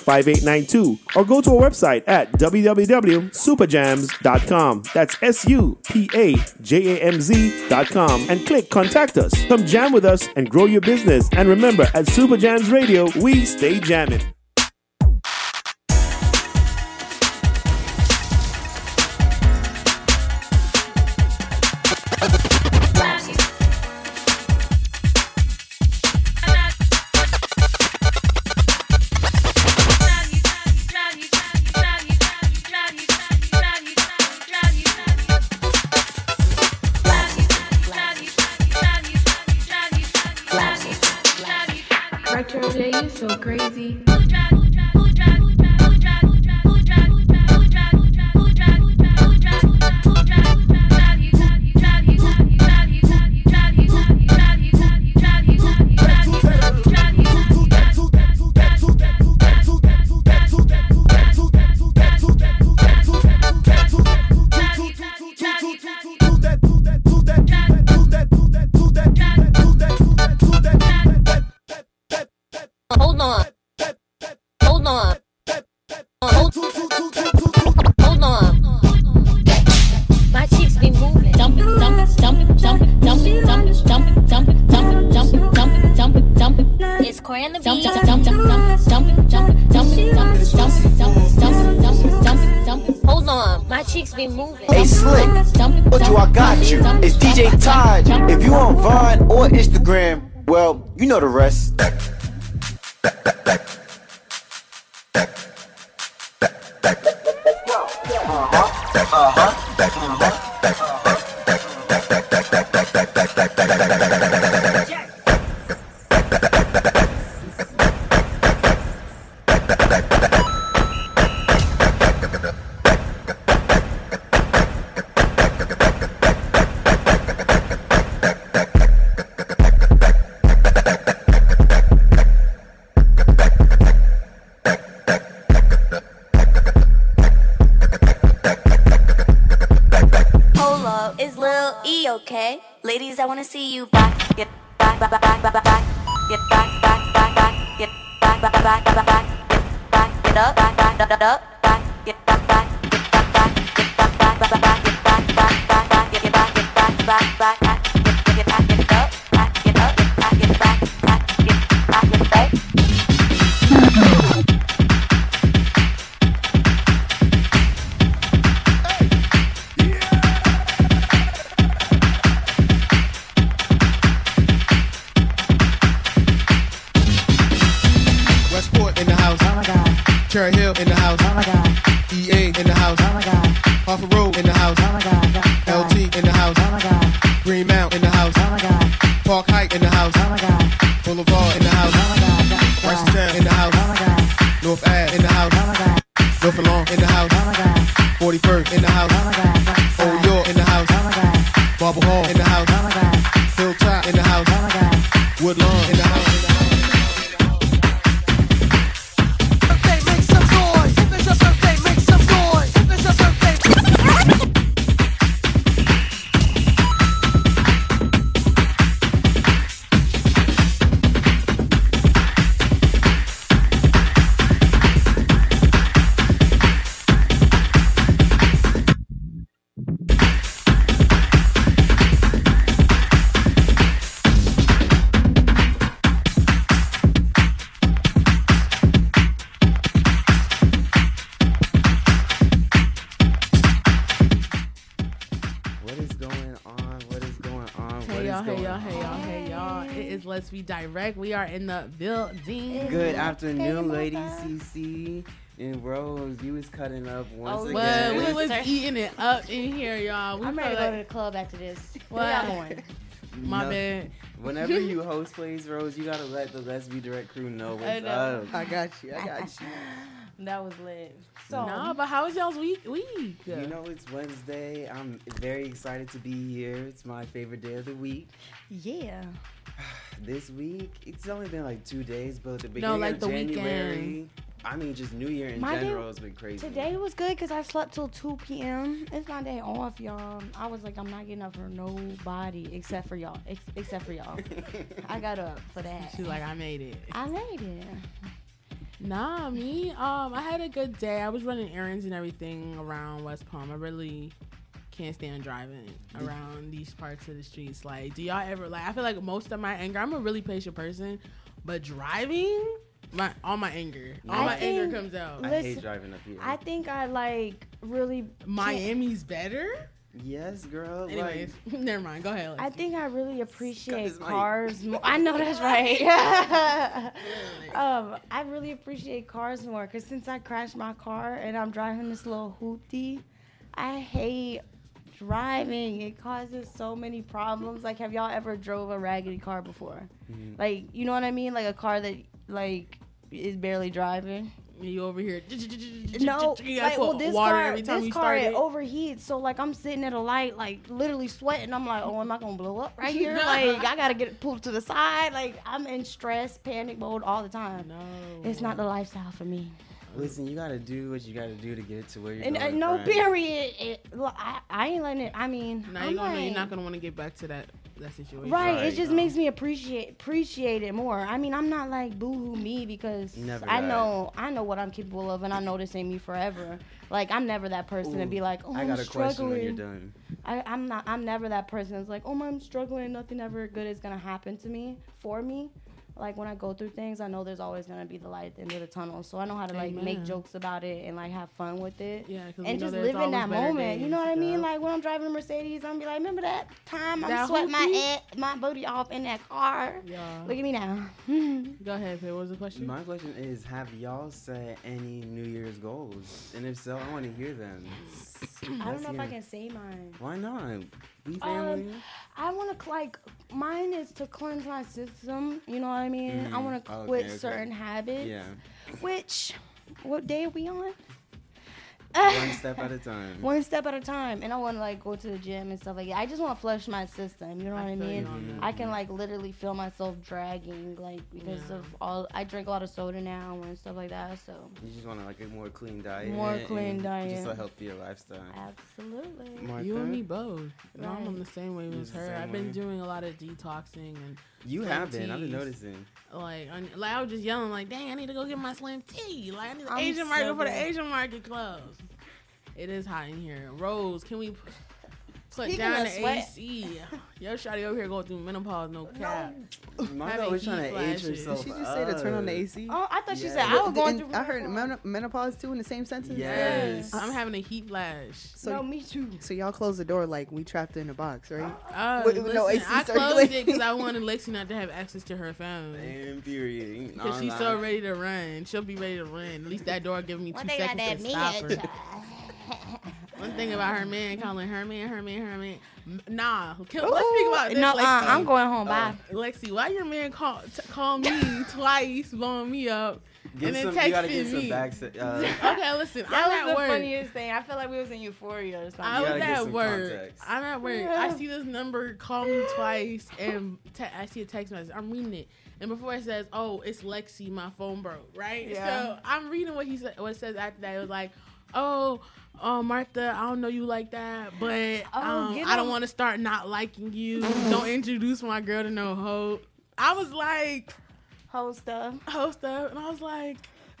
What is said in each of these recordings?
5892 or go to our website at www.supajamz.com. That's S U P A J A M Z.com and click contact us. Come jam with us and grow your business. And remember, at Super Jams Radio, we stay jamming. We are in the building. Good afternoon, lady CC and Rose. You was cutting up once Oh, But again. we was eating it up in here, y'all. We I'm ready to feel go to the club after this. What? What y'all? My No. bad. Whenever you host plays, Rose, you gotta let the Let's Be Direct crew know what's I know. up. I got you. I got you. That was lit. So, no, but how was y'all's week? Week. You know it's Wednesday. I'm very excited to be here. It's my favorite day of the week. yeah. This week, it's only been like two days, but the beginning like of the January, weekend. I mean, just New Year in My day- general has been crazy. Today was good because I slept till 2 p.m. It's my day off, y'all. I was like, I'm not getting up for nobody except for y'all. Ex- except for y'all. I got up for that. She's like, I made it. I made it. Nah, me. Um, I had a good day. I was running errands and everything around West Palm. I really can't stand driving around these parts of the streets. Like, do y'all ever like? I feel like most of my anger. I'm a really patient person, but driving, my all my anger, all I my anger comes out. I hate driving up here. I think I like really. Miami's better. yes, girl. like- Anyways, never mind. Go ahead. I Lexi. think I really appreciate cars. More. I know that's right. um, I really appreciate cars more because since I crashed my car and I'm driving this little hoopty, I hate driving. It causes so many problems. Like, have y'all ever drove a raggedy car before? Mhm. Like, you know what I mean? Like a car that like is barely driving. you over here. No, like, well, this car, every this car it it. overheats. So like I'm sitting at a light, like literally sweating. I'm like, oh, am I gonna blow up right here? like I gotta get pulled to the side. Like I'm in stress, panic mode all the time. No, It's not the lifestyle for me. Listen, you gotta do what you gotta do to get to where you're And uh, going. no, friend. period. It, look, I, I ain't letting it. I mean, Now I'm you're gonna, you're not gonna want to get back to that that situation. Right, it just um, makes me appreciate appreciate it more. I mean, I'm not like boohoo me because Never I know I know what I'm capable of, and I know this ain't me forever. Like I'm never that person to be like, oh, I I'm got a question when you're struggling. done. I, I'm not. I'm never that person that's like, oh, I'm struggling. Nothing ever good is gonna happen to me for me. Like when I go through things, I know there's always gonna be the light at the end of the tunnel. So I know how to like make jokes about it and like have fun with it. Yeah, 'cause we and just live in that better moment. You know days. what I mean? Yeah. Like when I'm driving a Mercedes, I'm be like, remember that time I'm That sweating my hoopty? ass, my booty off in that car. Yeah. Look at me now. Go ahead, Pay. What was the question? My question is, have y'all set any New Year's goals? And if so, I want to hear them. I don't Let's know if I can say mine. Why not? We Um. I want to like mine is to cleanse my system. You know what I mean? I Mm, want to okay, quit okay. certain habits. yeah, Which, what day are we on? One step at a time. One step at a time, and I want to like go to the gym and stuff like that. I just want to flush my system. You know what I, feel you mean? on I can like literally feel myself dragging, like because Yeah. of all. I drink a lot of soda now and stuff like that. So You just want to like a more clean diet. More clean diet. Just a healthier lifestyle. absolutely. Martha, You and me both. No, I'm the same way You're as her. I've been way. doing a lot of detoxing and you slim have been. I've been noticing. like, I, like I was just yelling like, "Dang, I need to go get my slim tea." Like I need the Asian so market for the. Asian market closed. It is hot in here. Rose, can we p- put Speaking down of the sweat- AC? Yo, shawty over here going through menopause, no cap. Martha Having always heat trying to age flashes. herself. Did she just say to turn on the. AC? Oh, I thought she said I was And going through. I heard menopause. men- menopause too in the same sentence. Yes. I'm having a heat flash. So, no, me too. so y'all close the door like we trapped in a box, right? Uh, With- with no listen, AC I closed circulating. it because I wanted Lexi not to have access to her phone. And period. Because she's so ready to run. She'll be ready to run. At least that door giving me two What they got seconds that to stop mid? her. One thing about her man calling her man, her man, her man. M- Nah, can, let's speak about this. No, uh, I'm going home. Bye. Lexi, why your man call t- call me twice, blowing me up, Get and then some, you gotta texting me? back. Uh, Okay, listen, That I'm was at the work. funniest thing. I feel like we was in euphoria or something. I was at work. context. I'm at work. I see this number call me twice, and te- I see a text message. I'm reading it, and before it says, "Oh, it's Lexi, my phone broke." Right. Yeah. So I'm reading what he said. What it says after that. It was like, "Oh, uh, Martha, I don't know you like that, but Oh, um, I don't want to start not liking you. don't introduce my girl to no hoe." I was like, Whole stuff. host stuff, and I was like,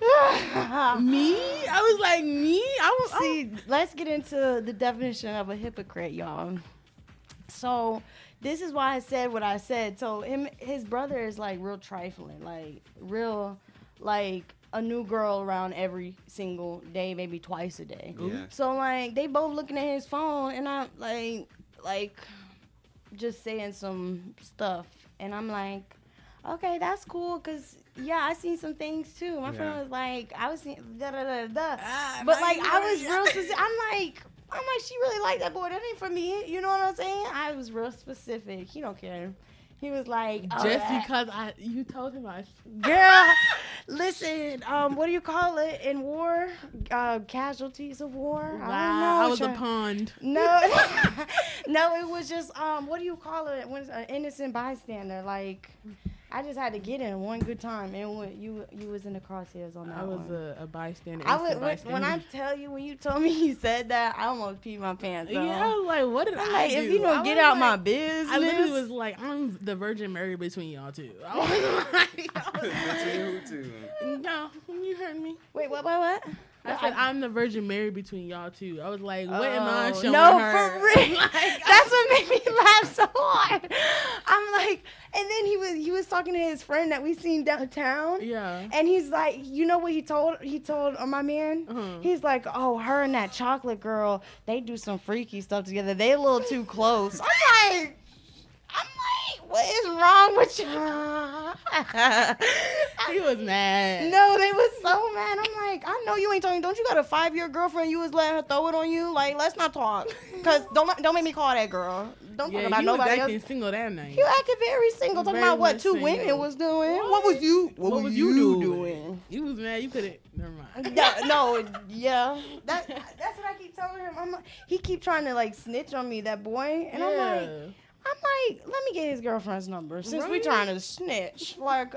me? I was like, me? I was. I'm- See, let's get into the definition of a hypocrite, y'all. So, this is why I said what I said. So, him, his brother is like real trifling, like real, like a new girl around every single day, maybe twice a day. yeah. So, like, they both looking at his phone, and I'm like, like, just saying some stuff, and I'm like, okay, that's cool, cause yeah, I seen some things too. My friend was like, I was seeing da da da da. Ah, But like I was real specific. I'm like, I'm like, she really liked that boy. That ain't for me. You know what I'm saying? I was real specific. He don't care. He was like, oh, just that- because I you told him I girl, listen. Um, what do you call it in war? Uh, casualties of war. I don't know. Wow, I was a pond. No, no, it was just um, what do you call it when it's an innocent bystander? Like I just had to get in one good time, and when you you was in the crosshairs on that I was one. a, a bystander. I innocent was when, when I tell you when you told me you said that, I almost peed my pants. Yeah, off. I was like, what did I'm I like, do? if you I don't get was out my like- business, I literally was like, I'm the Virgin Mary between y'all two. I was like, Between who two? no, you heard me. Wait, what, what, what? I said I'm the Virgin Mary between y'all two. I was like, what am I Oh, showing no, her? for real. That's what made me laugh so hard. I'm like, and then he was he was talking to his friend that we seen downtown. Yeah. And he's like, you know what he told he told uh, my man? Uh-huh. He's like, oh, her and that chocolate girl, they do some freaky stuff together. They a little too close. I'm like, what is wrong with you? he was mad. No, they was so mad. I'm like, I know you ain't talking. Don't you got a five year girlfriend? You was letting her throw it on you. Like, let's not talk. Cause don't don't make me call that girl. Don't Yeah, talk about you was nobody acting else. single that night. You acted very single. Talking Very about what two single. women was doing. What, was you? What, was you doing? You was mad. You couldn't. Never mind. no, no, yeah. That that's what I keep telling him. I'm like, he keep trying to like snitch on me, that boy, and I'm like. I'm like, let me get his girlfriend's number since we Right. trying to snitch. Like,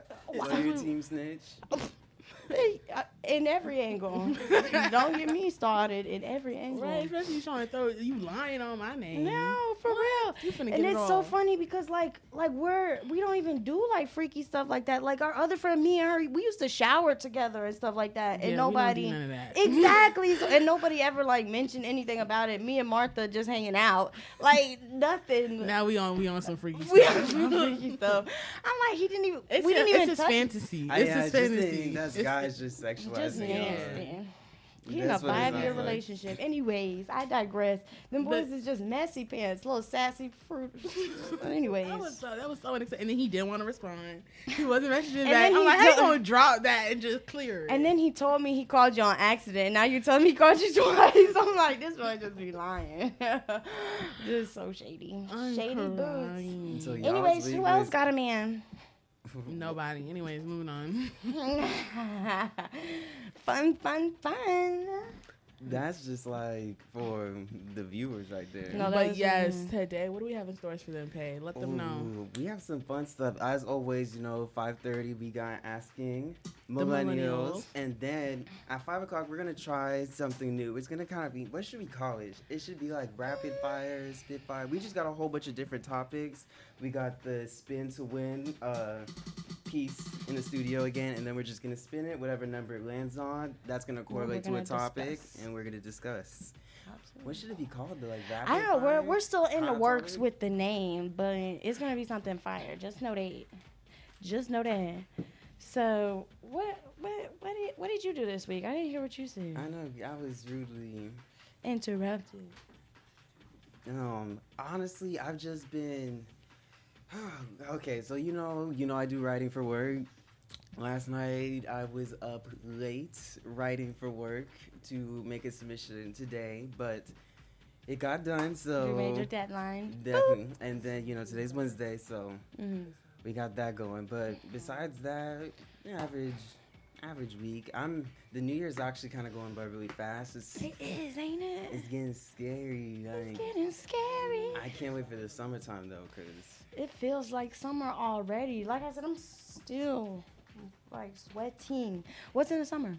So your team snitch? in every angle. Don't get me started in every angle. Right, especially you trying to throw you lying on my name. No, for real. Finna and get it it's so funny because like like we're we don't even do like freaky stuff like that. Like our other friend, me and her, we used to shower together and stuff like that. Yeah, and we don't do nobody none of that. exactly. So, and nobody ever like mentioned anything about it. Me and Martha just hanging out, like nothing. Now we on we on some freaky we stuff. have some freaky stuff. I'm like, he didn't even. It's we his- didn't even his touch it. fantasy. I, It's yeah, his just fantasy. think that's It's- guys just sexualizing. Just it. nasty. He in a That's what it five year sounds like. relationship. Anyways, I digress. Them boys But- is just messy pants, little sassy fruit. Anyways. That was so that was so unexciting. And then he didn't want to respond. He wasn't messaging And back. then I'm he like, how you gonna drop that and just clear it? And then he told me he called you on accident. Now you're telling me he called you twice. I'm like, this boy just be lying. this is so shady. I'm shady boots. crying. So Anyways, who else got a man? Nobody. Anyways, moving on. fun, fun, fun. That's just like for the viewers right there. No, but is- yes, mhm. today, what do we have in stores for them? Pay. Let them know. We have some fun stuff. As always, you know, 5.30 we got Asking millennials. millennials. And then at 5 o'clock we're going to try something new. It's going to kind of be, what should we call it? It should be like rapid fire, spitfire. We just got a whole bunch of different topics. We got the spin to win uh, piece in the studio again. And then we're just to spin it. Whatever number it lands on, that's going to What we're correlate to a topic. discuss. And we're to discuss. What should it be called? The, like rapid I don't know. We're, we're still in the works with the name, but it's gonna be something fire. Just know that. Just know that. So what what what did what did you do this week? I didn't hear what you said. I know. I was rudely Interrupted. Um, honestly, I've just been okay. So you know, you know, I do writing for work. Last night I was up late writing for work to make a submission today, but it got done. So you made your deadline. definitely. And then you know, today's Wednesday, so Mhm. we got that going. But besides that, average, average week. I'm the New Year's actually kind of going by really fast. It's It is, ain't it? it's getting scary. It's getting scary. I can't wait for the summertime though, cause It feels like summer already. Like I said, I'm still like sweating. What's in the summer?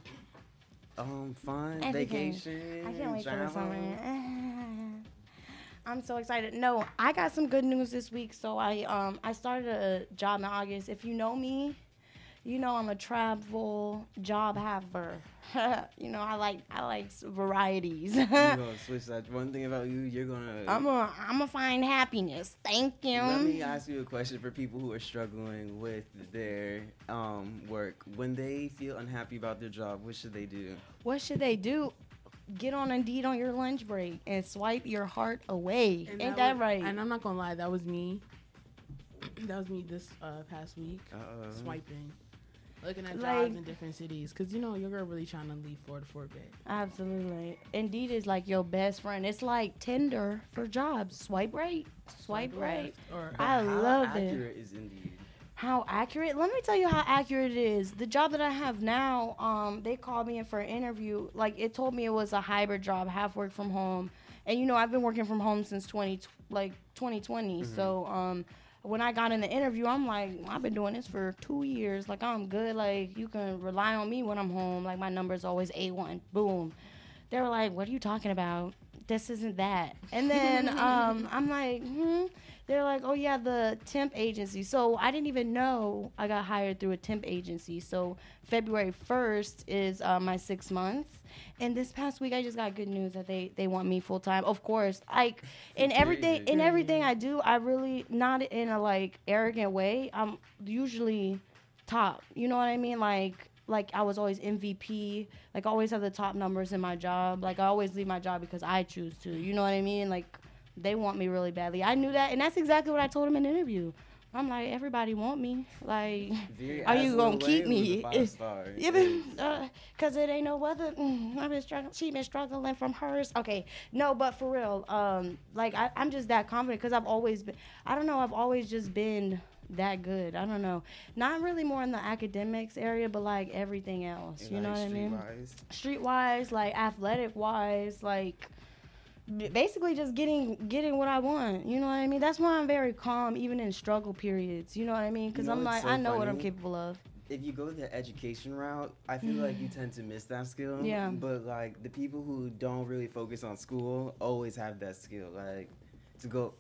um fun Everything. vacation. I can't wait for the summer. I'm so excited. No, I got some good news this week. So I um I started a job in August. If you know me, you know I'm a travel job haver. you know I like I like varieties. You're gonna switch that. One thing about you, you're gonna. I'm a I'm a find happiness. Thank you. Let me ask you a question for people who are struggling with their um, work. When they feel unhappy about their job, what should they do? What should they do? Get on Indeed on your lunch break and swipe your heart away. And Ain't that was- right? And I'm not gonna lie, that was me. that was me this uh, past week. Uh-oh. Swiping, looking at Like- jobs in different cities. Cause you know your girl really trying to leave Florida for a bit. Absolutely. Indeed is like your best friend. It's like Tinder for jobs. Swipe right. Swipe, right. Or I How love it. accurate is Indeed? How accurate? Let me tell you how accurate it is. The job that I have now, um, they called me in for an interview. Like it told me it was a hybrid job, half work from home. And you know, I've been working from home since 20 like 2020. So, um, when I got in the interview, I'm like, I've been doing this for two years. Like I'm good. Like you can rely on me when I'm home. Like my number's always a one. Boom. They were like, "What are you talking about? This isn't that." And then um, I'm like, hmm. They're like, "Oh yeah, the temp agency." So I didn't even know I got hired through a temp agency. So February 1st is uh, my six months. And this past week, I just got good news that they, they want me full time. Of course, like in everything in everything I do, I really not in a like arrogant way. I'm usually top. You know what I mean? Like like I was always MVP. Like I always have the top numbers in my job. Like I always leave my job because I choose to. You know what I mean? Like they want me really badly. I knew that, and that's exactly what I told them in the interview. I'm like, everybody want me. Like, Very are you gonna keep me? was a five star. Yeah, but, uh, cause it ain't no other. Mm, I've been struggling. She been struggling from hers. Okay, no, but for real, um, like I, I'm just that confident because I've always been. I don't know. I've always just been that good. I don't know. Not really more in the academics area, but like everything else. You know what I mean? Streetwise, Street wise, like athletic wise, like basically just getting getting what I want. You know what I mean? That's why I'm very calm even in struggle periods. You know what I mean? Because You know I'm like so I know what I'm capable of. if you go the education route, I feel like you tend to miss that skill. Yeah. But like the people who don't really focus on school always have that skill, like to go,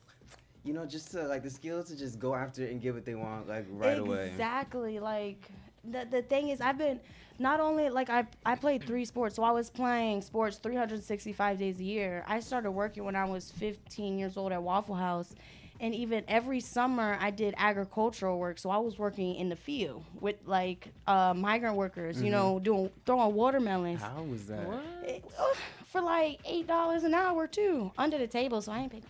you know, just to like the skill to just go after it and get what they want like right away. Exactly. Like the the thing is, I've been not only like I I played three sports, so I was playing sports 365 days a year. I started working when I was 15 years old at Waffle House. And even every summer, I did agricultural work. So I was working in the field with like uh, migrant workers, you Mhm. know, doing throwing watermelons How was that? It- uh, for like eight dollars an hour too, under the table. So I ain't paying.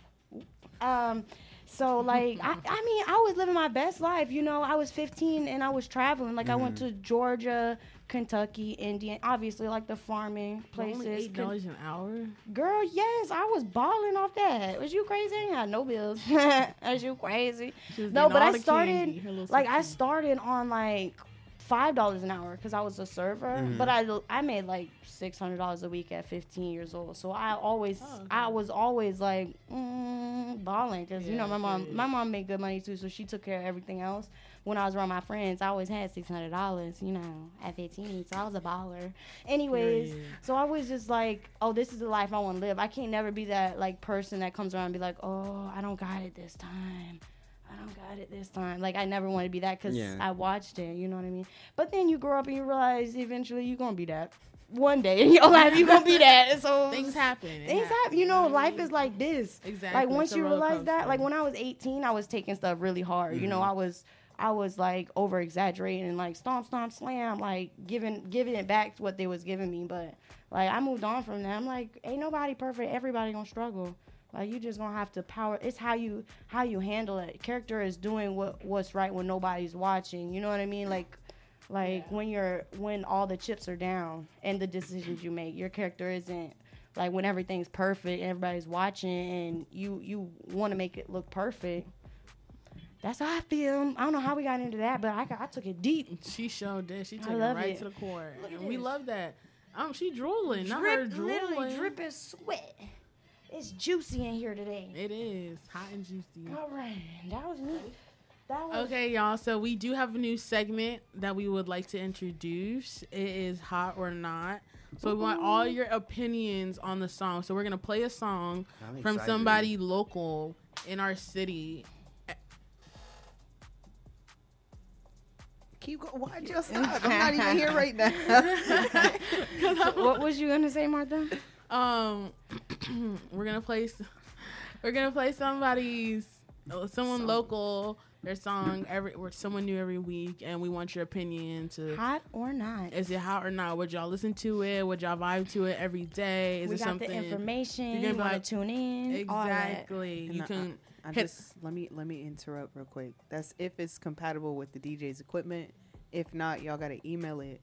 Um, so like I, I mean, I was living my best life. You know, I was 15 and I was traveling. Like I went Mm-hmm. to Georgia, Kentucky, Indiana. Obviously, like the farming places. Only eight dollars an hour. Girl, yes, I was balling off that. Was you crazy? I ain't had no bills. Was you crazy? No, but I started candy, like I started on like five dollars an hour because I was a server. Mhm. But I I made like six hundred dollars a week at fifteen years old. So I always Oh, I was always like mm, balling because you know my mom my mom made good money too, so she took care of everything else. When I was around my friends, I always had six hundred dollars, you know, at fifteen. So I was a baller. Anyways, Period. so I was just like, oh, this is the life I want to live. I can't never be that like person that comes around and be like, oh, I don't got it this time. I don't got it this time. Like I never want to be that because Yeah. I watched it. You know what I mean? But then you grow up and you realize eventually you're gonna be that. One day in your life you're gonna be that. So Things happen. It Things happen. You know, life is like this. Exactly. Like once you roller realize that, like when I was 18, I was taking stuff really hard. You know, Mhm. I was I was like over exaggerating and like stomp stomp slam, like giving giving it back to what they was giving me. But like I moved on from that. I'm like, ain't nobody perfect. Everybody gonna struggle. Like you just gonna have to power. It's how you how you handle it. Character is doing what what's right when nobody's watching. You know what I mean? Like like when you're when all the chips are down and the decisions you make. Your character isn't like when everything's perfect and everybody's watching and you you want to make it look perfect. That's how I feel. I don't know how we got into that, but I, I took it deep. She showed that. She took it right it. to the core. Look at And we love that. Um, she drooling, not her drooling. literally dripping sweat. It's juicy in here today. It is hot and juicy. All right, that was me. That was Okay, y'all. So we do have a new segment that we would like to introduce. It is hot or not. So we want all your opinions on the song. So we're gonna play a song I'm from excited. somebody local in our city. Keep going. Why'd you stop? I'm not even here right now. what was you gonna say, Martha? Um, we're gonna play. We're gonna play somebody's, uh, someone local, their song every, or someone new every week, and we want your opinion to hot or not. Is it hot or not? Would y'all listen to it? Would y'all vibe to it every day? Is we it got something the information. you're You gonna be like- tune in? Exactly. You I- can I, I just let me let me interrupt real quick. That's if it's compatible with the DJ's equipment. If not, y'all gotta email it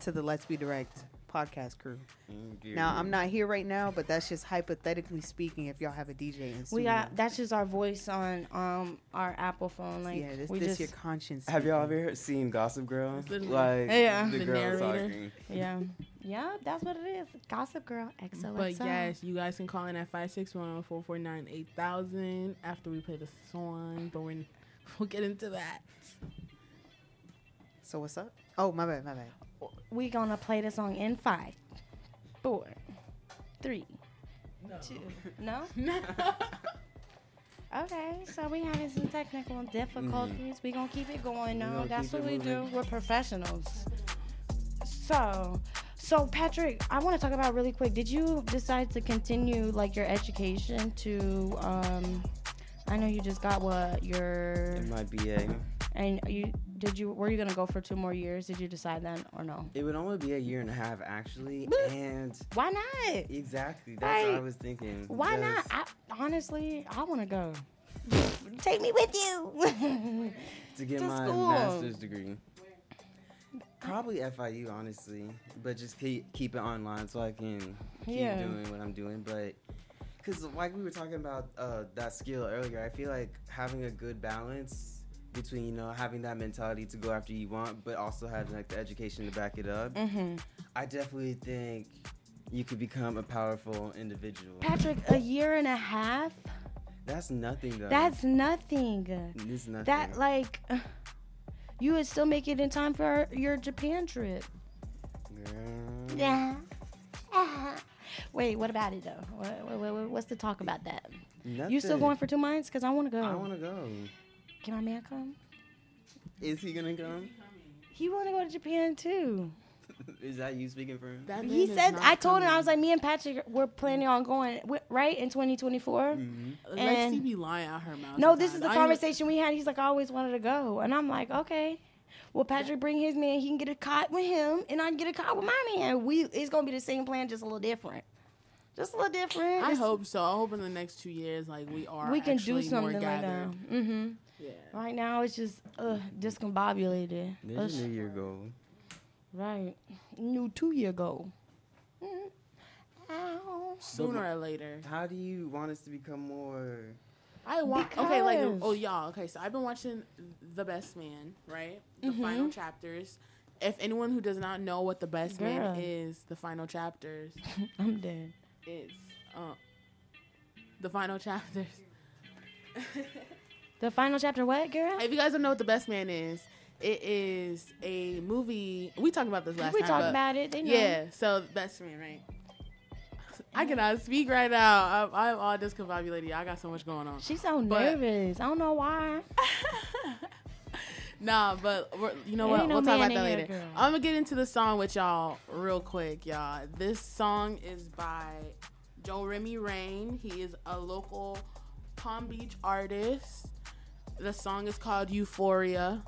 to the Let's Be Direct podcast crew. Mm, Now I'm not here right now, but that's just hypothetically speaking. If y'all have a DJ in We got that's just our voice on um our Apple phone. Like yeah, this, we this just your conscience. Have y'all ever seen Gossip Girl? Like Yeah. the, The girl talking. yeah. Yeah, that's what it is. Gossip Girl XOXO. But yes, you guys can call in at 561-449-8000 after we play the song. But we're, we'll get into that. So what's up? Oh, my bad, my bad. We gonna play the song in five, four, three, two. No. No. Okay, so we having some technical difficulties. We gonna keep it going. We No, that's what it we do. We're professionals. So, so Patrick, I want to talk about really quick. Did you decide to continue like your education to? um I know you just got what your My BA. and you did you were you gonna go for two more years? Did you decide that or no? It would only be a year and a half actually, and Why not? exactly that's what I was thinking. Why not? I, honestly, I want to go. Take me with you. To get to my school. master's degree. Probably FIU, honestly, but just keep keep it online so I can keep Yeah. doing what I'm doing. But because like we were talking about uh, that skill earlier, I feel like having a good balance between you know having that mentality to go after you want, but also having like the education to back it up. hmm I definitely think you could become a powerful individual. Patrick, a year and a half? That's nothing though. That's nothing. it's nothing. That like, you would still make it in time for your Japan trip. Girl. Yeah. Wait, what about it though? What, what, what- what's the talk about that? You still going for two months? Cause I want to go. I want to go. Can my man come? Is he gonna come? He want to go to Japan too. Is that you speaking for him? That He said, I told him, I was like, me and Patrick, we're planning on going, right, in 2024. Mm-hmm. Lexi and- be lying out her mouth. No, this is the I ain't- conversation we had. He's like, I always wanted to go. And I'm like, okay. Well, Patrick bring his man. He can get a cot with him, and I can get a cot with my man. We It's going to be the same plan, just a little different. Just a little different. I It's- hope so. I hope in the next two years, like we are, we can do actually more something like that. gathered. Yeah. Right now, it's just uh, discombobulated. There's Us- a new year goal. right. New two year goal. Mm. Ow. Sooner or later. How do you want us to become more? I want okay, like oh y'all. Okay, so I've been watching The Best Man, right? The Mm-hmm. final chapters. If anyone who does not know what The Best Girl. Man is, the final chapters, I'm dead. it's uh, the final chapters. The final chapter, what, girl? If you guys don't know what The Best Man is, it is a movie. We talked about this last we time. We talked about it. They know. Yeah, so Best Man, right? I cannot speak right now. I'm, I'm all discombobulated. I got so much going on. She's so But- nervous. I don't know why. Nah, but you know what? no we'll talk about that later. girl. I'm gonna get into the song with y'all real quick, y'all. This song is by Joe Remy Rain. He is a local Palm Beach artist. The song is called Euphoria.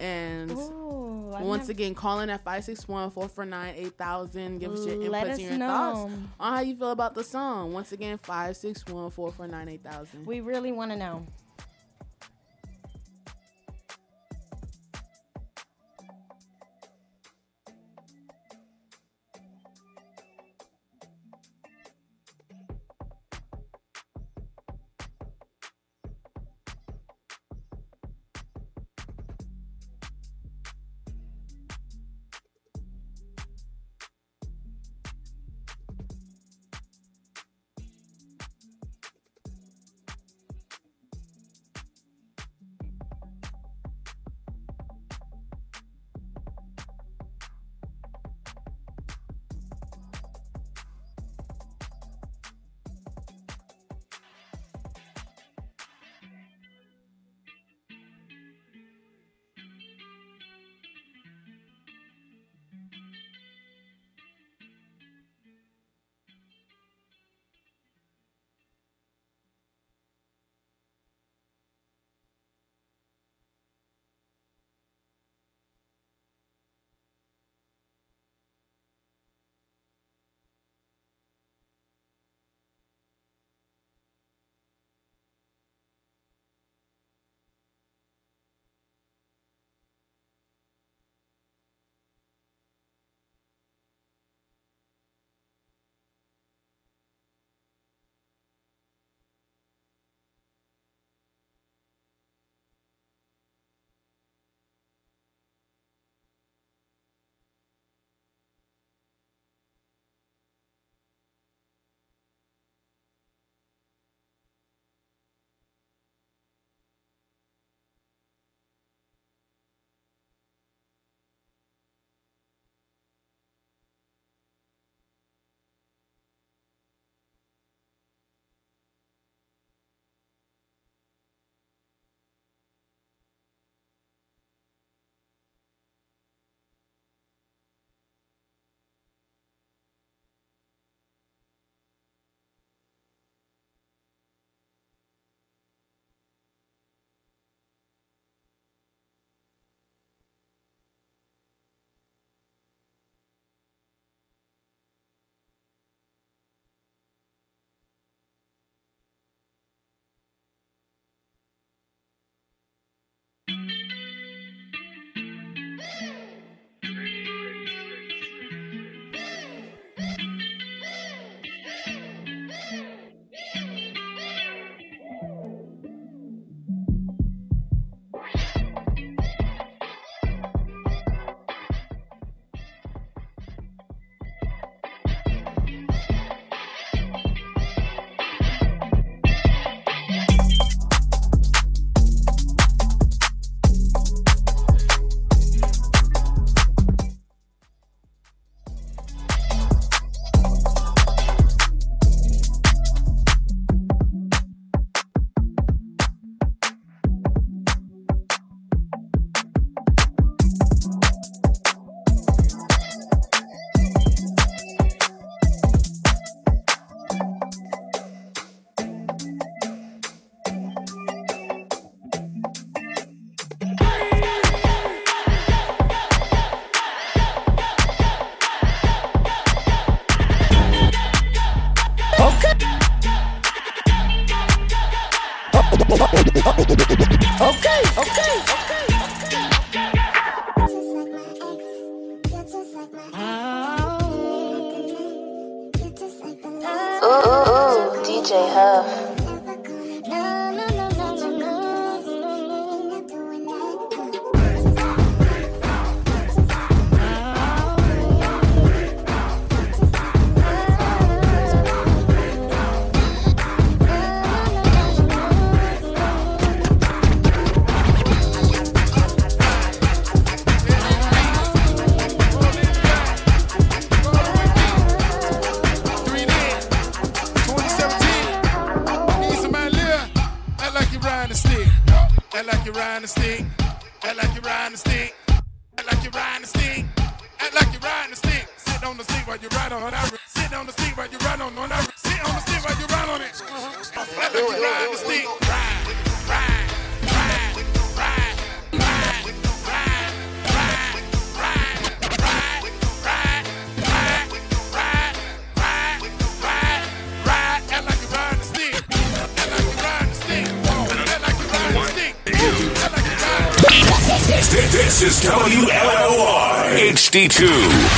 And Ooh, once never- again, call in at 561 449 8000. Give us your Let inputs us and your know. thoughts on how you feel about the song. Once again, 561 449 8000. we really want to know. 62,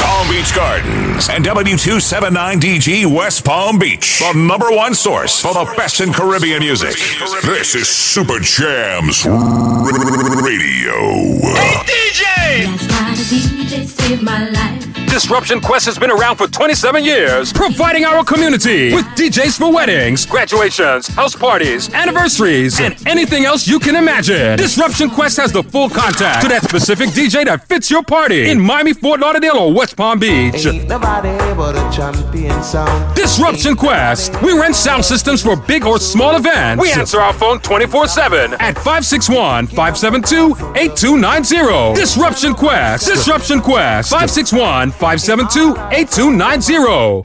Palm Beach Gardens, and W279DG West Palm Beach, the number one source for the best in Caribbean music. This is Super Jams Radio. Hey, DJ! Saved my life. Disruption Quest has been around for 27 years, providing our community with DJs for weddings, graduations, house parties, anniversaries, and anything else you can imagine. Disruption Quest has the full contact to that specific DJ that fits your party in Miami, Fort Lauderdale, or West Palm Beach. Nobody able to champion sound. Disruption Quest. We rent sound systems for big or small events. We answer our phone 24 7 at 561 572 8290. Disruption Quest. Disruption Quest. 561 572 8290.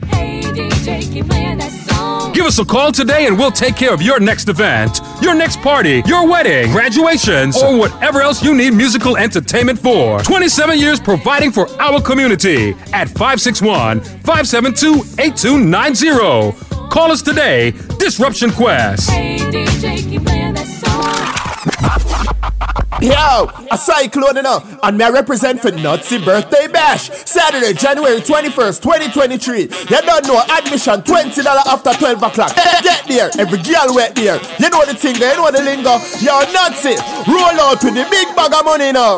Give us a call today and we'll take care of your next event, your next party, your wedding, graduations, or whatever else you need musical entertainment for. 27 years providing for our community at 561 572 8290. Call us today, Disruption Quest. Yo, a cyclone, you know, and me I represent for Nazi Birthday Bash, Saturday, January 21st, 2023. You don't know, admission $20 after 12 o'clock. Get there, every girl wet there. You know the thing, you know the lingo. Yo, Nazi, roll out with the big bag of money now.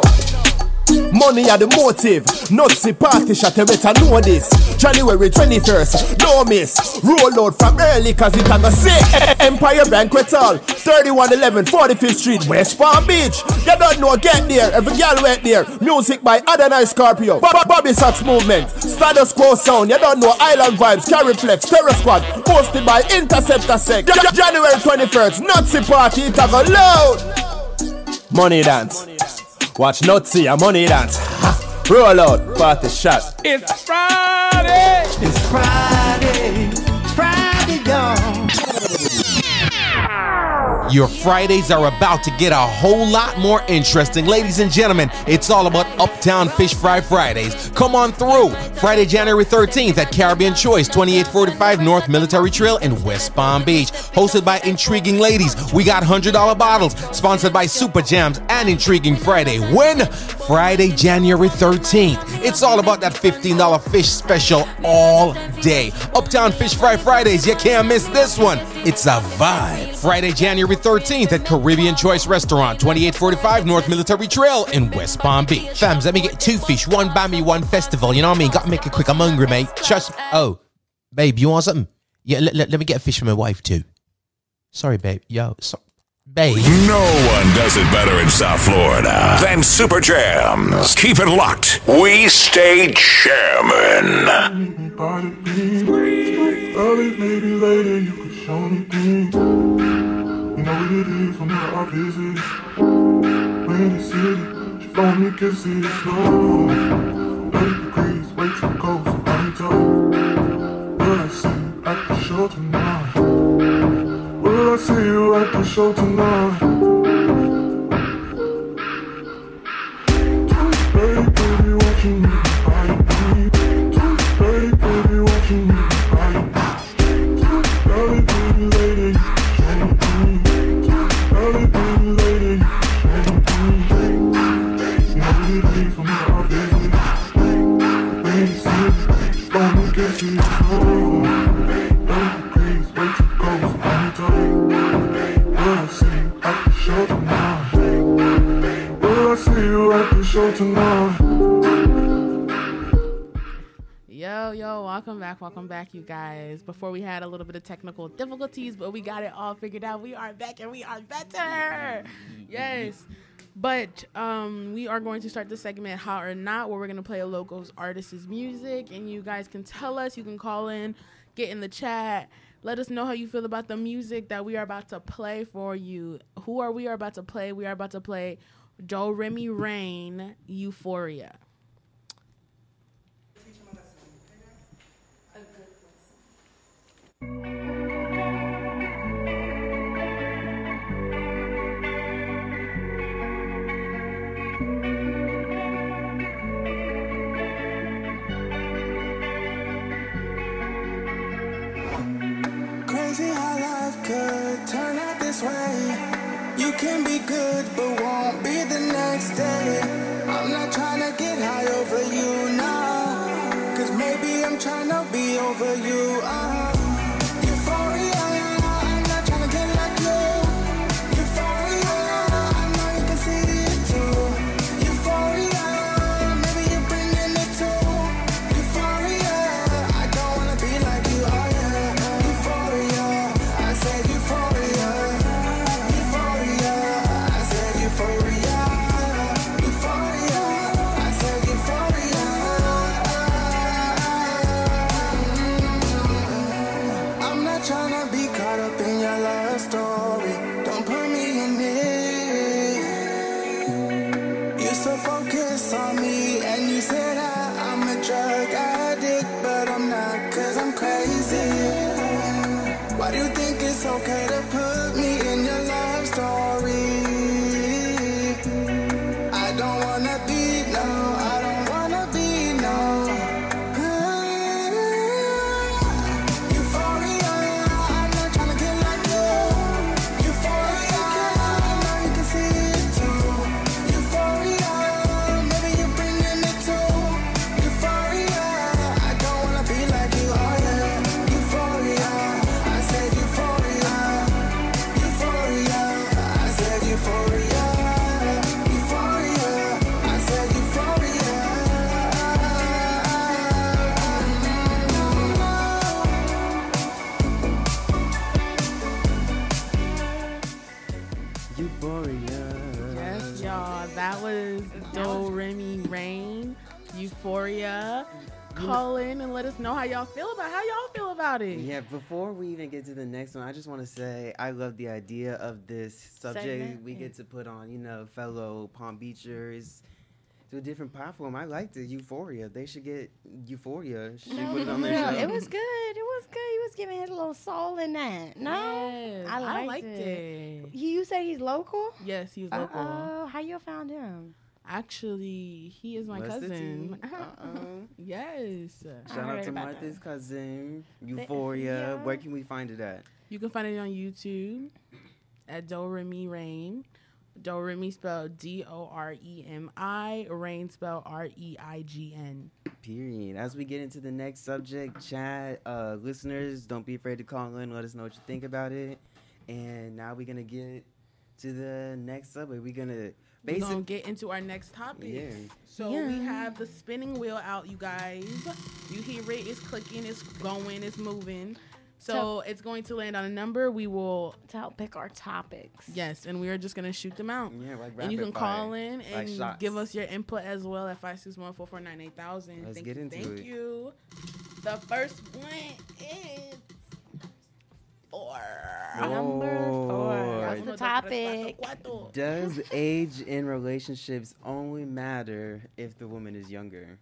Money are the motive. Nazi party shot, you better know this. January 21st, no miss. Roll out from early cause it a go sick. Empire Banquet Hall, 3111 45th Street, West Palm Beach. You don't know, get there. Every girl went there. Music by Adonai Scorpio, Bob- Bobby Sox Movement, Status Quo Sound. You don't know, Island Vibes, Carry Flex, Terror Squad, hosted by Interceptor Sec. Ja- January 21st, Nutsy party, it a go loud. Money dance. Watch Nutsy, a money dance. Ha. Roll out, party shot. It's Friday. It's Friday. Friday, Your Fridays are about to get a whole lot more interesting. Ladies and gentlemen, it's all about Uptown Fish Fry Fridays. Come on through. Friday, January 13th at Caribbean Choice, 2845 North Military Trail in West Palm Beach. Hosted by Intriguing Ladies. We got $100 bottles. Sponsored by Supa Jamz and Intriguing Friday. When? Friday, January 13th. It's all about that $15 fish special all day. Uptown Fish Fry Fridays. You can't miss this one. It's a vibe. Friday, January 13th at Caribbean Choice Restaurant, 2845 North Military Trail in West Palm Beach. Fams, let me get two fish, one bammy, one festival. You know what I mean? Gotta make it quick. I'm hungry, mate. Trust. Oh, babe, you want something? Yeah, let, let, let me get a fish for my wife too. Sorry, babe. Yo, so, babe. No one does it better in South Florida than Supa Jamz. Keep it locked. We stay jamming. Early, maybe later, you me things. You know what it is whenever I visit. Windy city, she phone me kisses slow. 30 degrees, way too cold, so I'm told. Will I see you at the show tonight? Will I see you at the show tonight? Baby, what you need, Yo, yo, welcome back, welcome back, you guys. Before we had a little bit of technical difficulties, but we got it all figured out. We are back and we are better. Yes. But um, we are going to start the segment Hot or Not, where we're going to play a local artist's music. And you guys can tell us, you can call in, get in the chat. Let us know how you feel about the music that we are about to play for you. Who are we are about to play? We are about to play Doremi Reign Euphoria. Crazy how life could turn out this way. You can be good, but won't be the next day. I'm not trying to get high over you now. Cause maybe I'm trying to be over you. Uh, about. Yeah, before we even get to the next one, I just want to say I love the idea of this subject. Segment, we yeah. get to put on, you know, fellow Palm Beachers to a different platform. I liked it, Euphoria. They should get Euphoria. Should No, put it on no, their show. it was good. It was good. He was giving his little soul in that. No, Yes, I I liked, liked it. it. He- You say he's local? Yes, he's local. Oh, how you found him? Actually, he is my What's cousin. tea? Uh-oh. yes. Shout out to Martha's cousin, Euphoria. Where can we find it at? You can find it on YouTube at Doremi Reign. Do Remy spelled D O R E M I, Reign spelled R E I G N. Period. As we get into the next subject, chat, uh, listeners, don't be afraid to call in. Let us know what you think about it. And now we're gonna get to the next subject. We're gonna We're gonna get into our next topic. Yeah. So we have the spinning wheel out, you guys. You hear it, it's clicking, it's going, it's moving. So So- it's going to land on a number. We will to help pick our topics. Yes, and we are just gonna shoot them out. Yeah, like and you rapid can call in like and shots. give us your input as well at five six one four four nine eight thousand. Let's Thank get you, into thank it. you. The first one is four. Number four. Oh. What's the topic? Does age in relationships only matter if the woman is younger?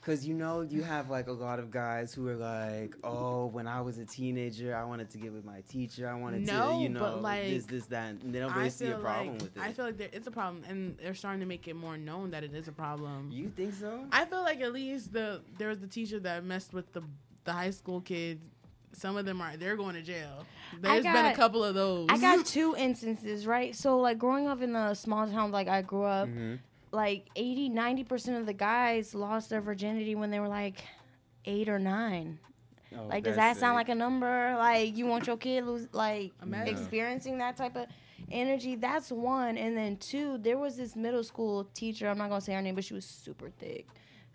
Because you know, you have like a lot of guys who are like, oh, when I was a teenager, I wanted to get with my teacher. I wanted No, to, you know, but like this, this, that. And they don't really I see a feel problem like, with it. I feel like there, it's a problem, and they're starting to make it more known that it is a problem. You think so? I feel like at least the there was the teacher that messed with the the high school kids. Some of them are they're going to jail. There's been a couple of those. I got two instances, right? So, like, growing up in the small town, like I grew up, Mm-hmm. like 80, 90% of the guys lost their virginity when they were like eight or nine. Oh, like, does that's that sound sick. like a number? Like, you want your kid lose, like Imagine. experiencing that type of energy? That's one. And then two, there was this middle school teacher. I'm not gonna say her name, but she was super thick.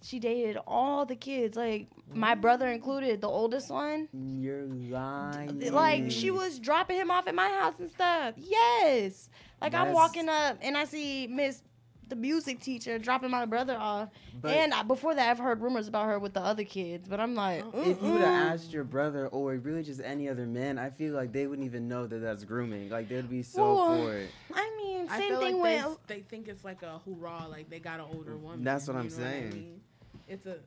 She dated all the kids, like my mm. brother included, the oldest one. You're lying. Like she was dropping him off at my house and stuff. Yes. Like I'm walking up and I see Miss the music teacher dropping my brother off. But- and I, before that I've heard rumors about her with the other kids, but I'm like, If you would have asked your brother or really just any other man, I feel like they wouldn't even know that that's grooming. Like they'd be so Well, for it. I mean, I same feel thing like with they, they think it's like a hoorah, like they got an older woman. That's what I'm know saying. mean? It's a,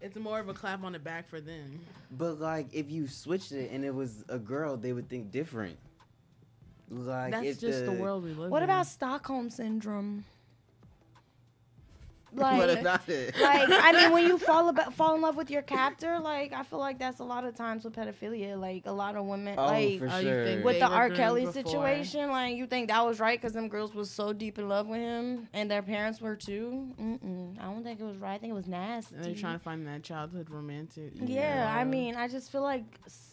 it's more of a clap on the back for them. But like, if you switched it and it was a girl, they would think different. Like That's just the world we live in. What in. about Stockholm syndrome? What about it? like I mean, when you fall about fall in love with your captor, like I feel like that's a lot of times with pedophilia. Like a lot of women, Oh, like for Oh, sure. with they the R. Kelly before? situation, like you think that was right because them girls was so deep in love with him and their parents were too. Mm-mm, I don't think it was right. I think it was nasty. And they're trying to find that childhood romantic. Yeah, I mean, I just feel like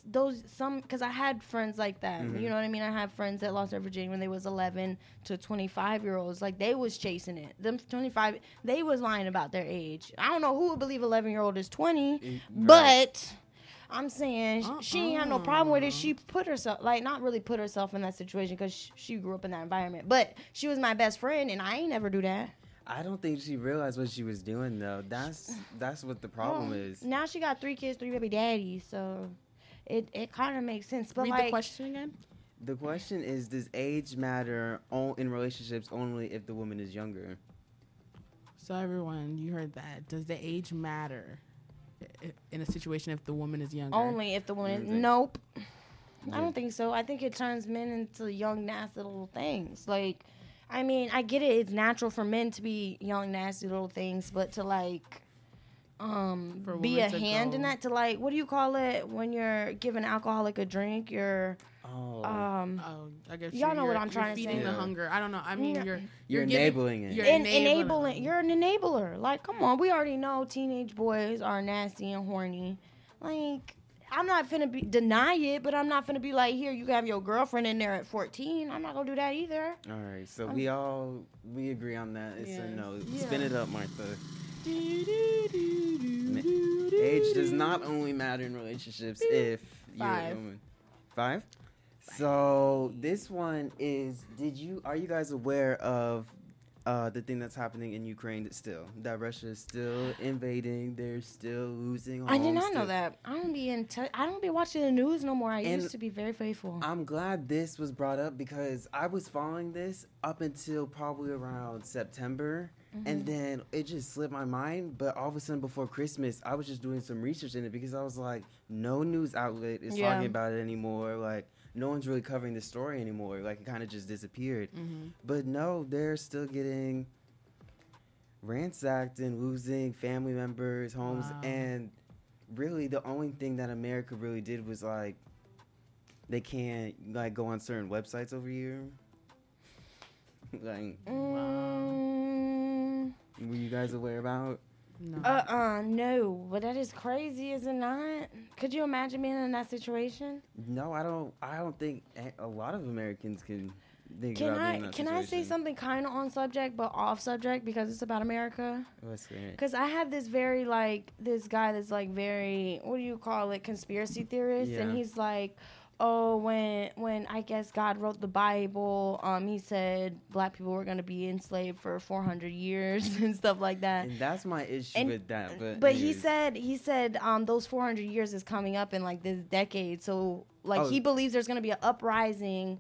those some because I had friends like that. Mhm. You know what I mean? I had friends that lost their virginity when they was 11 to 25 year olds. Like they was chasing it. Them 25, they was lying about their age. I don't know who would believe 11 year old is 20, but. I'm saying sh she ain't had no problem with it. She uh-uh. put herself, like, not really put herself in that situation because sh- she grew up in that environment. But she was my best friend, and I ain't never do that. I don't think she realized what she was doing though. That's that's what the problem Well, is. Now she got three kids, three baby daddies, so it, it kind of makes sense. But Read like, the question again. The question is, does age matter o- in relationships only if the woman is younger? So everyone, you heard that. Does the age matter in a situation if the woman is younger? Only if the woman. Nope. I don't think so. I think it turns men into young, nasty little things. Like, I mean, I get it. It's natural for men to be young, nasty little things, but to like, um, For be a women to hand in that. To like, what do you call it when you're giving alcoholic a drink? You're, oh, um, Oh, I guess y'all know what I'm trying to feeding say. the hunger. I don't know. I mean, Yeah. you're You're giving- enabling it. You're En- enabling. enabling. You're an enabler. Like, come on, we already know teenage boys are nasty and horny. Like, I'm not finna be deny it, but I'm not finna be like, here, you have your girlfriend in there at 14. I'm not gonna do that either. All right, so we all we agree on that. It's a no. Yeah. Spin it up, Martha. Age does not only matter in relationships if you're a Five. woman. Five. So this one is. Did you are you guys aware of uh, the thing that's happening in Ukraine that still? That Russia is still invading. They're still losing. I did not know that. I don't be in. T- I don't be watching the news no more. I And- used to be very faithful. I'm glad this was brought up because I was following this up until probably around September. And Mhm. then it just slipped my mind. But all of a sudden, before Christmas, I was just doing some research in it because I was like, no news outlet is Yeah. talking about it anymore. Like, no one's really covering the story anymore. Like, it kind of just disappeared. Mhm. But no, they're still getting ransacked and losing family members, homes. Wow. And really, the only thing that America really did was like, they can't like go on certain websites over here. like, Mm, were you guys aware about? No. uh uh no, but that is crazy, is it not? Could you imagine being in that situation? No, I don't. I don't think a- a lot of Americans can think Can about being I in that can I say something kind of on subject but off subject because it's about America? Because I have this very like this guy that's like very what do you call it conspiracy theorist, and he's like, oh when when I guess God wrote the Bible, um he said black people were gonna be enslaved for 400 years and stuff like that. And that's my issue And- with that. But But he said he said um those 400 years is coming up in like this decade. So like Oh. he believes there's gonna be an uprising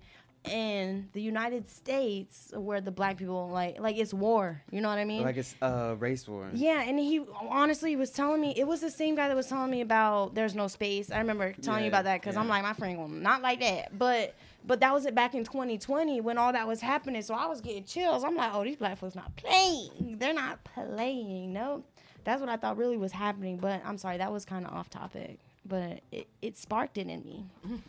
in the United States where the black people like like it's war. You know what I mean? like it's a race war. Yeah, and he honestly was telling me it was the same guy that was telling me about there's no space. I remember telling you about that because I'm like my friend, will not like that. But but that was it back in 2020 when all that was happening. So I was getting chills. I'm like, oh, these black folks not playing. They're not playing. No, that's what I thought really was happening. But I'm sorry, that was kind of off topic. But it, it sparked it in me.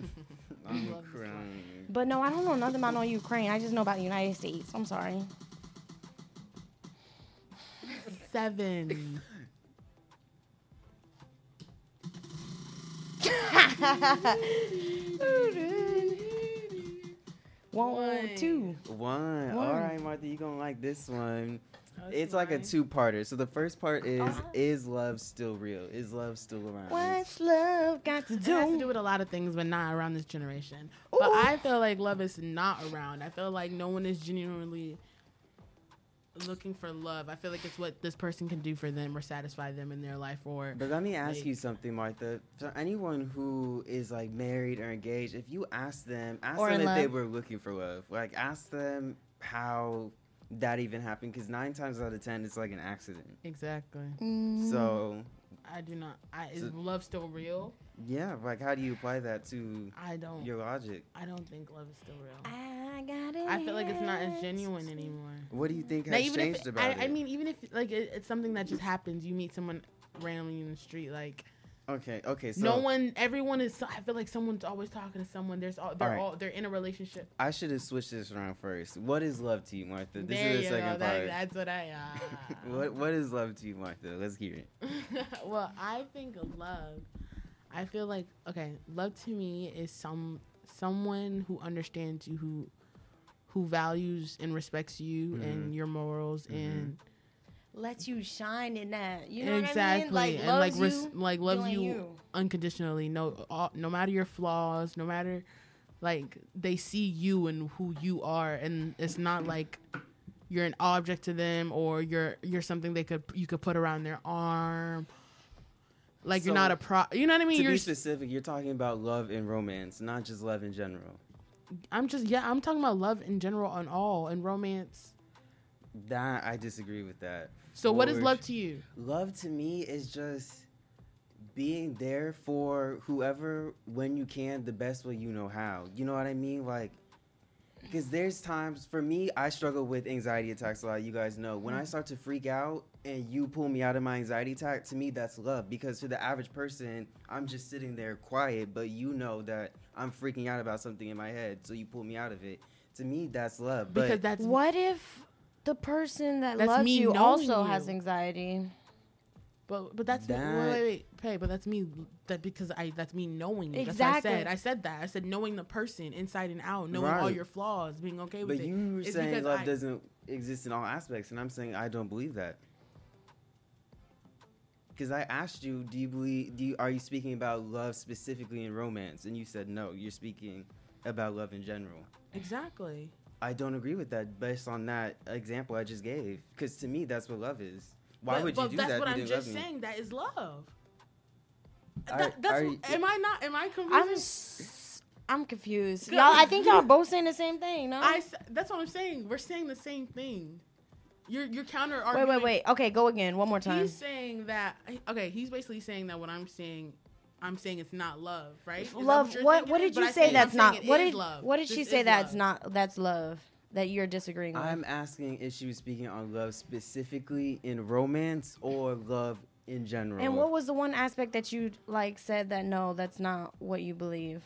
I'm crying. But no, I don't know nothing about no Ukraine. I just know about the United States. I'm sorry. Seven. One, two. One. One. All right, Martha, you gonna like this one. Oh, It's like a two-parter. So the first part is: Uh-huh. Is love still real? Is love still around? What's love got to do? It has to do? do with a lot of things, but not around this generation. But I feel like love is not around. I feel like no one is genuinely looking for love. I feel like it's what this person can do for them or satisfy them in their life or But let me ask like- you something, Martha. For anyone who is like married or engaged, if you ask them, ask them in if they were looking for love. Like, ask them how that even happened. Because nine times out of ten, it's like an accident. Exactly. Mm. So, I do not. I, is So- love still real? yeah, like, how do you apply that to I don't. your logic? I don't think love is still real. I got it. I feel like it's not as genuine anymore. What do you think Now, has even changed if, about I, it? I mean, even if like it, it's something that just happens, you meet someone randomly in the street, like okay, okay, so no one, everyone is. I feel like someone's always talking to someone. There's all they're Alright. all they're in a relationship. I should have switched this around first. What is love to you, Martha? This there is the you second go. That, part. that's what I. Uh, what What is love to you, Martha? Let's hear it. well, I think of love. I feel like okay, love to me is some someone who understands you, who who values and respects you Mm-hmm. and your morals and Lets you shine in that. You know exactly what I mean? Like, and like loves res- like loves you, you. unconditionally. No, all, no matter your flaws, no matter like they see you and who you are, and it's not like you're an object to them or you're you're something they could you could put around their arm. Like you're not a pro. You know what I mean? to You're be specific, you're talking about love and romance, not just love in general. I'm just yeah. I'm talking about love in general and all and romance. That I disagree with that. So what is love to you? Love to me is just being there for whoever when you can the best way you know how. You know what I mean? Like because there's times for me I struggle with anxiety attacks a lot, you guys know. When I Mm. start to freak out and you pull me out of my anxiety attack, to me that's love because to the average person, I'm just sitting there quiet, but you know that I'm freaking out about something in my head, so you pull me out of it. To me that's love. But Because that's What if the person that That's loves me you knowing also you. has anxiety? But but that's me, wait, wait wait pay. But that's me that because I that's me knowing you. Exactly. That's what I said. I said that. I said knowing the person inside and out, knowing all Right. your flaws, being okay with But it. you were It's saying because love I- doesn't exist in all aspects, and I'm saying I don't believe that. Because I asked you, do you believe? Do you are you speaking about love specifically in romance? And you said no. You're speaking about love in general. exactly. I don't agree with that based on that example I just gave. Because to me, that's what love is. Why but, would but you do that's that? That's what I'm just love me? saying. That is love. Are- That, that's are what- am I not? Am I confused? I'm s- I'm confused. Y'all, I think y'all both saying the same thing. No. I s- that's what I'm saying. We're saying the same thing. You're you're counter argument. wait, wait, wait. Okay, go again. One more time. He's saying that. Okay, he's basically saying that what I'm saying. I'm saying it's not love, right? Is love. you're What? What did you I say? That's not. it What is did? love. What did This she is say? That's love. not. That's love. That you're disagreeing with. I'm asking if she was speaking on love specifically in romance or love in general. and what was the one aspect that you like said that no, that's not what you believe?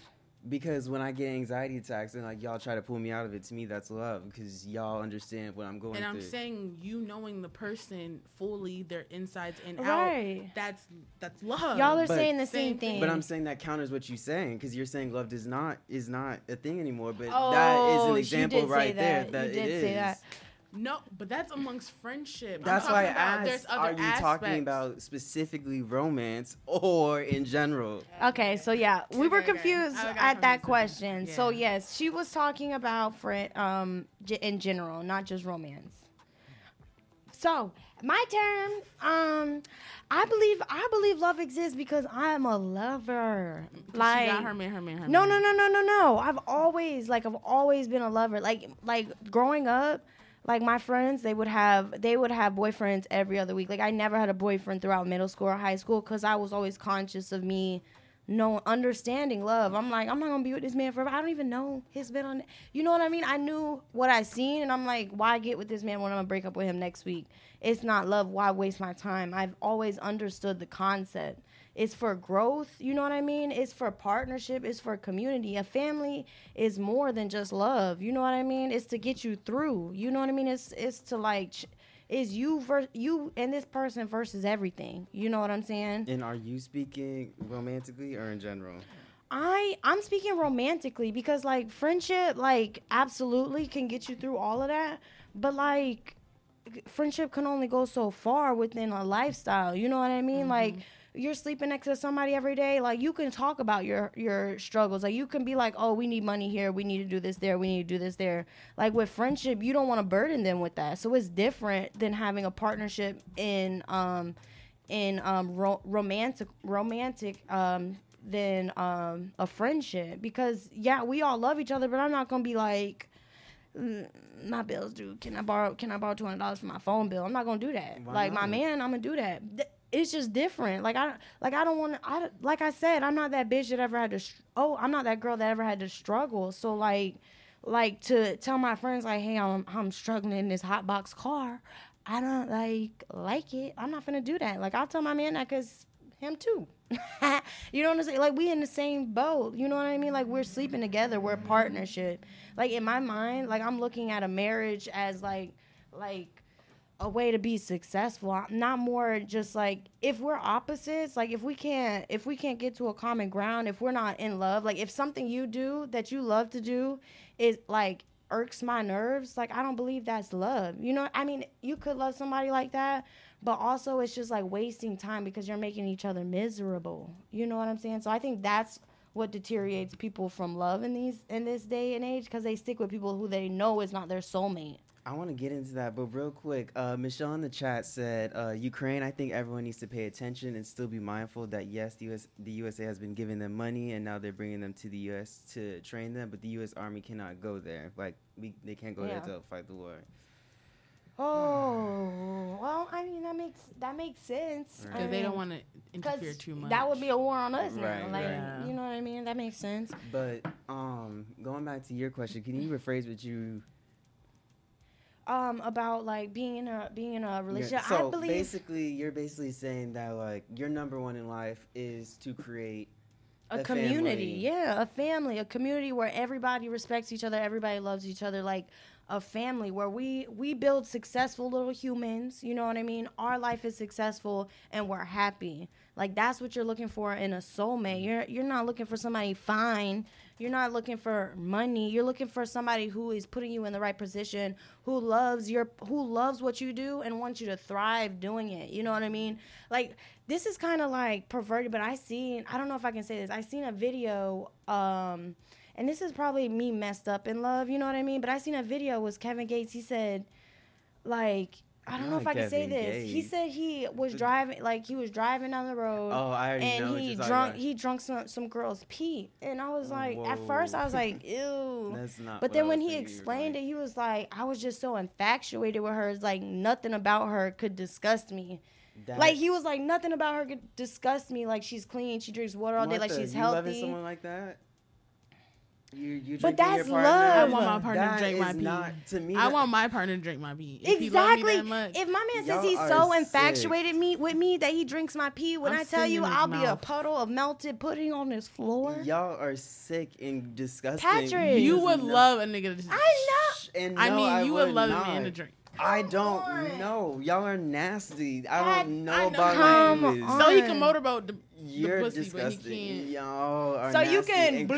Because when I get anxiety attacks and like y'all try to pull me out of it, to me that's love because y'all understand what I'm going And I'm through. saying you knowing the person fully, their insides and Right. out. That's that's love. Y'all are But- saying the same thing. But I'm saying that counters what you're saying because you're saying love does not is not a thing anymore. But that is Oh, an example did say right there that. that You it did say that. No, but that's amongst friendship. That's why I talking there's asked: other Are you talking about specifically romance or in general? Okay, so yeah, we were Okay, okay. confused I at that confused. question. So yes, she was talking about friend um in general, not just romance. So my turn. Um, I believe I believe love exists because I'm a lover. Like she got her man, her man, her no, man. no, no, no, no, no. I've always like I've always been a lover. Like like growing up, like my friends, they would have they would have boyfriends every other week. Like I never had a boyfriend throughout middle school or high school because I was always conscious of me no understanding love. I'm like, I'm not gonna be with this man forever. I don't even know his been on. You know what I mean? I knew what I seen, and I'm like, why get with this man when I'm gonna break up with him next week? It's not love. Why waste my time? I've always understood the concept. It's for growth. You know what I mean? It's for partnership. It's for community. A family is more than just love. You know what I mean? It's to get you through. You know what I mean? It's it's to like. Ch- is you ver- you and this person versus everything. You know what I'm saying? And are you speaking romantically or in general? I I'm speaking romantically because like friendship like absolutely can get you through all of that, but like friendship can only go so far within a lifestyle. You know what I mean? Like mm-hmm. You're sleeping next to somebody every day like you can talk about your your struggles. Like you can be like oh we need money here. We need to do this there. We need to do this there. Like with friendship you don't want to burden them with that. So it's different than having a partnership in um in um ro- romantic romantic um than um a friendship. Because yeah we all love each other but i'm not gonna be like "Mm, my bills due can i borrow can i borrow $200 for my phone bill? I'm not gonna do that. Why like my man i'm gonna do that. Th- it's just different. Like i like i don't want i like i said i'm not that bitch that ever had to oh i'm not that girl that ever had to struggle. So like like to tell my friends like hey i'm i'm struggling in this hot box car i don't like like it. I'm not gonna do that. Like i'll tell my man that because him too. You know what i'm saying? Like we in the same boat. You know what i mean? Like we're sleeping together. We're a partnership. Like in my mind like i'm looking at a marriage as like like a way to be successful. Not more just like if we're opposites like if we can't if we can't get to a common ground if we're not in love like if something you do that you love to do is like irks my nerves like i don't believe that's love. You know i mean you could love somebody like that but also it's just like wasting time because you're making each other miserable. You know what i'm saying? So i think that's what deteriorates people from love in these in this day and age because they stick with people who they know is not their soulmate I want to get into that, but real quick, uh, Michelle in the chat said, uh, "Ukraine. I think everyone needs to pay attention and still be mindful that yes, the US, the USA has been giving them money, and now they're bringing them to the US to train them, but the US Army cannot go there. Like we, they can't go Yeah. there to fight the war. Oh well, I mean that makes that makes sense. Right. I 'Cause they don't wanna interfere 'cause too much. That would be a war on us now. Right, Like right. you know what I mean? That makes sense. But um, going back to your question, can you rephrase what you Um, about like being in a being in a Yeah, relationship. So I believe basically, you're basically saying that like your number one in life is to create a, community. family. Yeah, a family, a community where everybody respects each other, everybody loves each other, like a family where we we build successful little humans. You know what I mean? Our life is successful and we're happy. Like that's what you're looking for in a soulmate. You're you're not looking for somebody fine. You're not looking for money. You're looking for somebody who is putting you in the right position, who loves your who loves what you do and wants you to thrive doing it. You know what I mean? Like this is kind of like perverted, but I seen I don't know if I can say this. I seen a video um and this is probably me messed up in love, you know what I mean? But I seen a video was Kevin Gates. He said like I don't know if I can say this. He said he was driving, like he was driving down the road. Oh, I already and know he drunk. He drunk some some girl's pee, and I was like, at first I was like, ew. That's not But then when he explained it, he was like, I was just so infatuated with her. It's like nothing about her could disgust me. That- like he was like, nothing about her could disgust me. Like she's clean, she drinks water all day, like she's you loving healthy. someone like that? You, you But that's love. I want my partner That to drink my pee. not- to me, I that- want my partner to drink my pee. If he me Exactly. much, If my man says he's are so sick. infatuated me with me that he drinks my pee, when I'm I tell you I'll be a puddle of melted pudding on this floor. Y'all are sick and disgusting. Patrick. you Because would no- love a nigga to. I know. And I no, mean, you would, would love not. a man to drink. I don't know. Y'all are nasty. I Pat, don't know I know. about Come language. on. So he can motorboat the, You're the pussy, disgusting. but he can't. Y'all are So you can blah.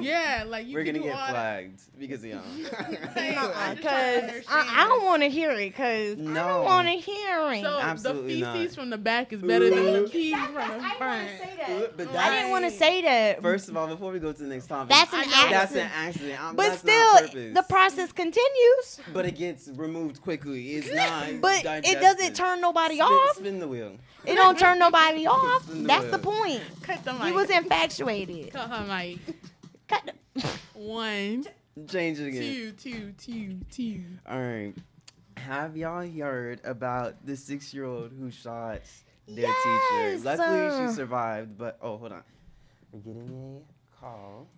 Yeah, like you We're gonna get all that. flagged because of y'all. I'm just trying Because to I. I don't want to hear it. Because I don't want to hear it. So Absolutely the feces not. from the back is better than the pee from that's- the I didn't front. want to say that. But I didn't want to say that. First of all, before we go to the next topic, That's an I know That's an accident. accident. I'm- but that's still, the process continues. But it gets removed quickly. It's not. But it doesn't turn nobody Spin, off. Spin the wheel. It don't turn nobody off. That's the wheel. Point. Cut the mic. He was infatuated. Cut her mic. Cut the- One, Change it again. two, two, two, two. All right. Have y'all heard about the six-year-old who shot their Yes, teacher? Luckily, uh. she survived. But oh, hold on. We're getting a call.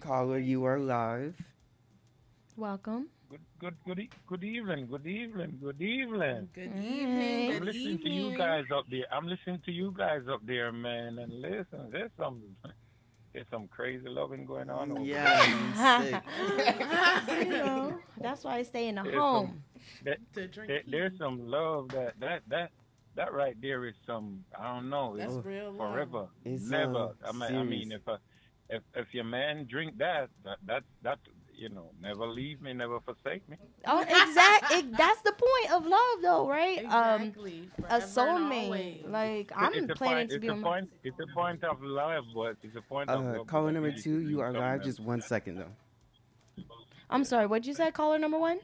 Caller, you are live. Welcome. Good, good, good, e- good evening, good evening, good evening. Good evening. I'm Good listening to you guys up there. I'm listening to you guys up there, man. And listen, there's some, there's some crazy loving going on. Over Yeah, you you know, that's why I stay in the There's home. there, To drink there- there's some love that that that that right there is some. I don't know. That's it's real love. forever. It's, Never. I mean, I mean, if uh, if if your man drink that, that that that you know, never leave me, never forsake me. Oh, exact. it, that's the point of love, though, right? Exactly. Um, a Forever and soulmate. Like I'm a planning point, to it's be a on. point. It's a point of love, but it's a point of Uh, love. caller number two, do you are something live. else. Just one second though. I'm sorry. What'd you say? Caller number one.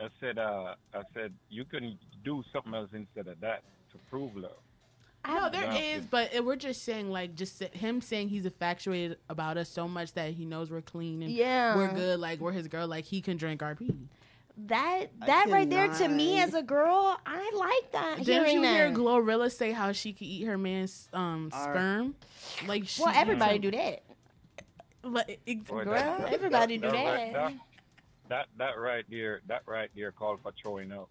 I said, uh, I said you can do something else instead of that to prove love. No, there Yeah. is, but it- we're just saying like just him saying he's infatuated about us so much that he knows we're clean and Yeah. we're good, like we're his girl, like he can drink our pee. That that right there to me as a girl, I like that. Didn't hearing you that. hear GloRilla say how she could eat her man's um Our- sperm? Like she, well, everybody do that. But it, Boy, Girl, that- that- everybody that- do that. That that right there, that right there called for throwing up.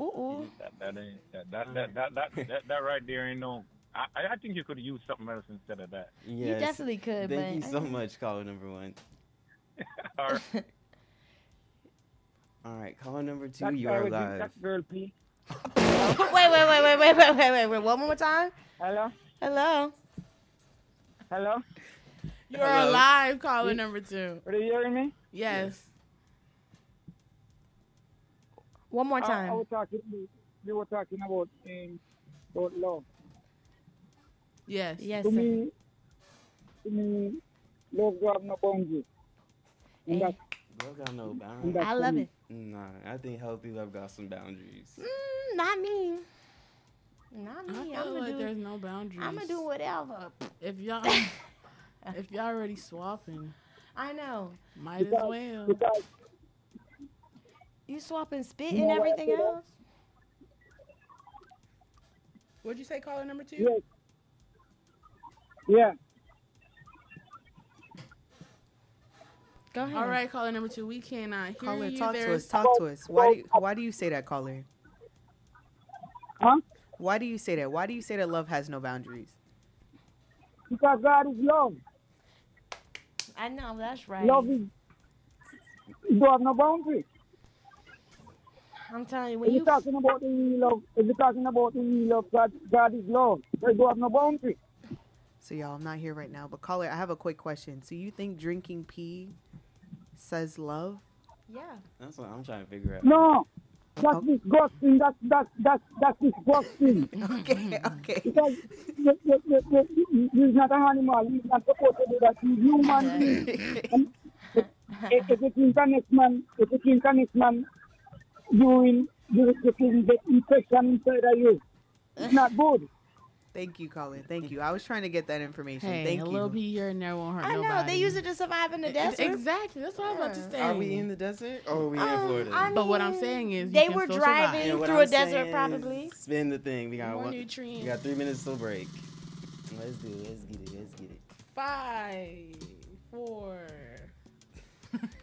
Ooh, ooh. That that ain't that that that that that, that, that right there ain't no. I I think you could use something else instead of that. Yes. definitely could, Thank you so I- much, caller number one. All right. All right, caller number two, That you are live. That girl, please. wait, wait, wait, wait, wait, wait, wait, wait, wait. One more time. Hello. Hello. Hello. You're Hello. alive, caller number two. Are you hearing me? Yes. One more time. I, was talking. You were talking about um, about love. Yes. Yes, to sir. me, to me, love don't no boundaries. And that's Love got no boundaries. I love it. Nah, I think healthy love got some boundaries. Mm, not me. Not I me. feel I'm like do. there's no boundaries. I'm gonna do whatever. If y'all, if y'all already swapping, I know. might as well. Because You swapping spit You and know what, everything kiddo? else. What'd you say, caller number two? yes, yeah. Go ahead. All right, caller number two. We cannot uh, hear Caller, you. talk to us. Talk to us. Why do you, why do you say that, caller? Huh? Why do you say that? Why do you say that love has no boundaries? Because God is love. I know that's right. Love is. You don't have no boundaries. I'm telling you, If when you're you talking about the real love, if you're talking about the real love, God, God is love. They don't have no boundaries. So y'all, I'm not here right now, but caller, I have a quick question. So you think drinking pee says love? yeah. That's what I'm trying to figure out. No, that's oh. disgusting. That's that's that's that's disgusting. Okay, okay. Because you, you, you, you, you, you're not an animal. You're not supposed to do that. You're human being. And if, if you think the next man, if you think the next man doing, you, you can get infection inside of you. It's not good. Thank you, Colin. Thank you. I was trying to get that information. Hey, Thank a you. little pee here and there won't hurt I know nobody. they use it to survive in the desert. Exactly. That's what I'm about to say. Are we in the desert or are we in Um, Florida? I But what I'm saying is, you they can were still driving survive. Through I'm a desert, probably. Spin the thing. We got More one. nutrients. We got three minutes till break. Let's do it. Let's get it. Let's get it. Five, four.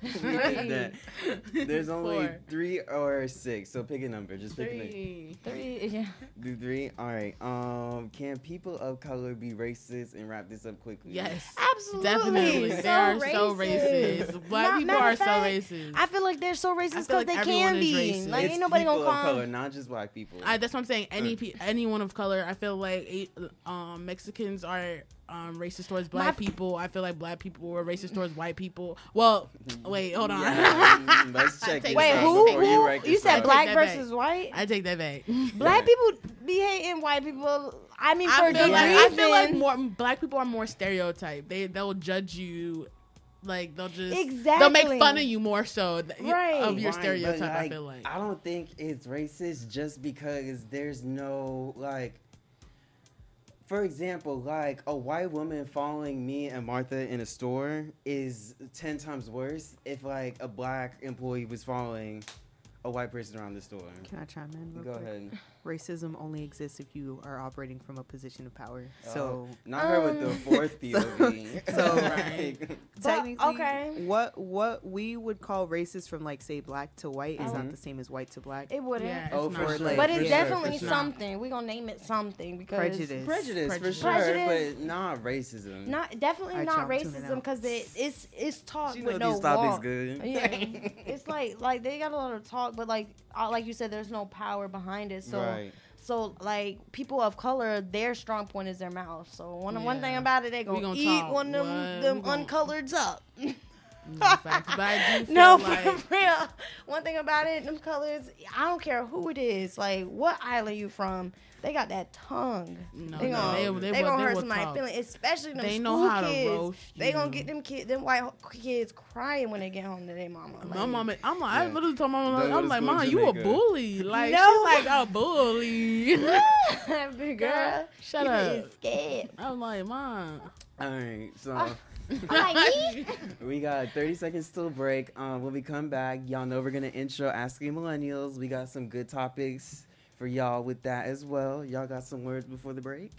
That- There's only Four. three or six, so pick a number. Just pick a number. Three. Three, yeah. Do three. All right. Um, can people of color be racist and wrap this up quickly? Yes. Absolutely. Definitely. They So are so racist. racist. Black Not- people are of so racist. I feel like they're so racist because like they can be. racist. Like It's ain't nobody gonna of call. color, not just black people. I, that's what I'm saying. Any pe- anyone of color, I feel like eh, um, Mexicans are um, racist towards black My- people. I feel like black people are racist towards white people. Well, wait, hold on. Yeah, let's check Take Wait, out who? before you who? write You said up. black that back. versus white. I take that back. Black people be hating white people. I mean, for I a feel good like reason. I feel like more black people are more stereotyped. They they'll judge you. Like they'll just exactly they'll make fun of you more so th- Right. of your Fine, but, stereotype. I feel like I don't think it's racist just because there's no like. For example, like a white woman following me and Martha in a store is ten times worse if like a black employee was following a white person around the store. Can I chime in? Go quick? ahead. Racism only exists if you are operating from a position of power. So Oh, not her with the Um, fourth so- POV. So, Like, technically, okay. what what we would call racist from like say black to white is Mhm. not the same as white to black. It wouldn't. Yeah, Oh, for not. sure. but it's sure, definitely sure. something. We're gonna name it something because Prejudice. prejudice, for sure, Prejudice. but not racism. Not definitely Alright, not y'all, I'm tuning racism because it, it's it's taught She with no these topics walk. good. Yeah, it's like like they got a lot of talk, but like uh, like you said, there's no power behind it. So. Right. So like people of color, their strong point is their mouth. So one one thing about it, they We gonna, gonna eat talk. one of them, them gonna- uncoloreds up. Mm, Facts, but I do feel no, like for real. One thing about it, them colors, I don't care who it is. Like, what island you from? They got that tongue. No, they no, gonna, they- they, they will- gonna they hurt will somebody's feeling, especially them They school know how to kids. roast They gonna get them kids, them white kids crying when they get home to their mama. My mama, I'm like, I literally told my mama, Don't I'm like, mom, you a bully. Like, No. she's like a bully. Big girl, shut up. scared. I'm like, mom. All right, so ah. We got 30 seconds till break. Um, when we come back, y'all know we're gonna intro Asking Millennials. We got some good topics for y'all with that as well. Y'all got some words before the break?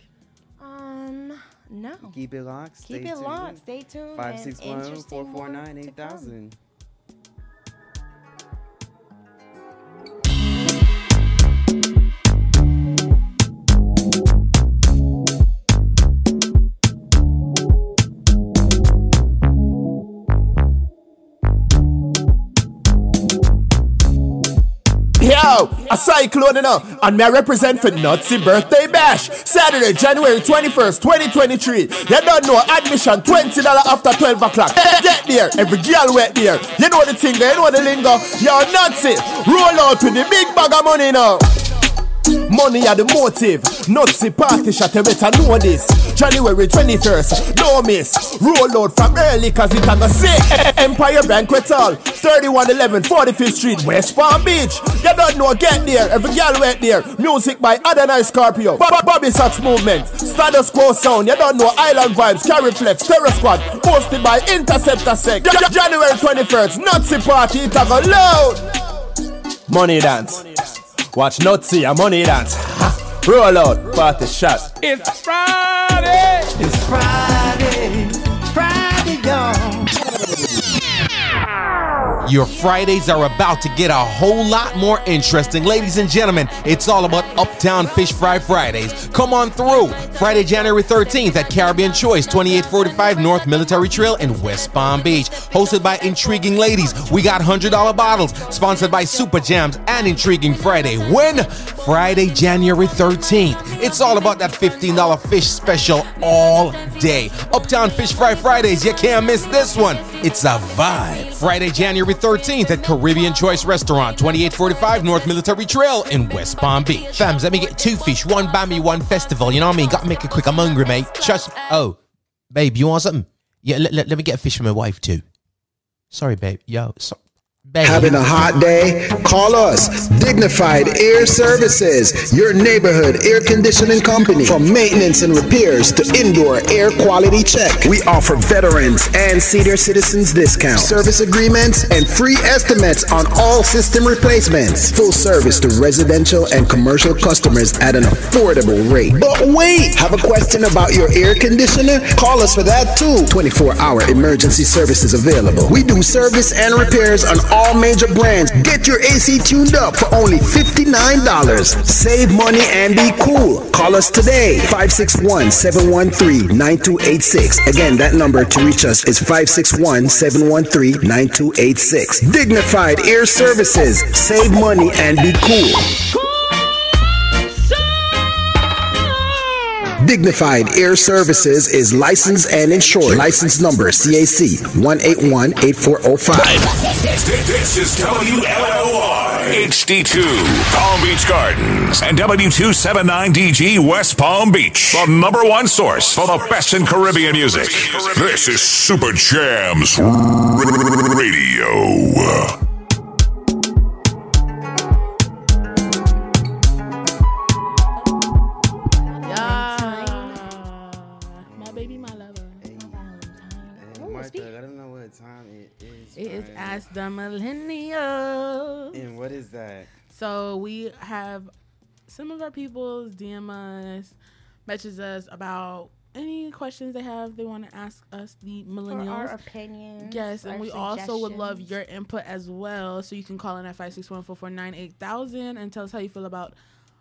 Um, no. Keep it locked. Keep it tuned. locked. Stay tuned. and 561 interesting more 449 to come. 8000. Yo, a cyclone, you know, and me I represent for Nutsy Birthday Bash. Saturday, January 21st, 2023. You don't know, admission $20 after 12 o'clock. Get there, every girl wet there. You know the thing, you know the lingo. Yo, Nutsy, roll out with the big bag of money now. Money are the motive. Nutsy party shot, you better know this. January 21st, no miss. Roll out from early cause it a go sick. Empire Banquet Hall, 3111 45th Street, West Palm Beach. You don't know, get there. Every girl wet there. Music by Adonai Scorpio. Bob- Bobby Sox Movement. Status Quo Sound. You don't know, Island Vibes, Cariflex, Terror Squad. Hosted by Interceptor Sec. Ja- January 21st, Nutsy party, it a go loud. Money dance. Watch Nutsy, a money dance. Ha. Roll out, party shot. It's Friday. It's Friday. Friday, Your Fridays are about to get a whole lot more interesting. Ladies and gentlemen, it's all about Uptown Fish Fry Fridays. Come on through. Friday, January 13th at Caribbean Choice, 2845 North Military Trail in West Palm Beach. Hosted by Intriguing Ladies. We got $100 bottles. Sponsored by Supa Jamz and Intriguing Friday. When? Friday, January 13th. It's all about that $15 fish special all day. Uptown Fish Fry Fridays. You can't miss this one. It's a vibe. Friday, January 13th at Caribbean Choice Restaurant, 2845 North Military Trail in West Palm Beach. Fams, let me get two fish, one bammy, one festival. You know what I mean? Gotta make it quick. I'm hungry, mate. Trust. Oh, babe, you want something? Yeah, let, let, let me get a fish for my wife too. Sorry, babe. Yo, so, babe. Having a hot day? Call us. Dignified Air Services, your neighborhood air conditioning company. From maintenance and repairs to indoor air quality check. We offer veterans and senior citizens discounts, service agreements, and free estimates on all system replacements. Full service to residential and commercial customers at an affordable rate. But wait! Have a question about your air conditioner? Call us for that too. 24 hour emergency services available. We do service and repairs on all major brands. Get your AC tuned up for only $59. Save money and be cool. Call us today. 561 713 9286. Again, that number to reach us is 561 713 9286. Dignified Air Services. Save money and be cool. Dignified Air Services is licensed and insured. License number CAC 1818405. This, is WLOR HD2 Palm Beach Gardens and W279DG West Palm Beach, the number one source for the best in Caribbean music. This is Supa Jamz Radio. The Millennials. And what is that? So we have some of our people's DM us, message us about any questions they have they want to ask us, the millennials. For our opinions, Yes, and we also would love your input as well. So you can call in at 561-449-8000 and tell us how you feel about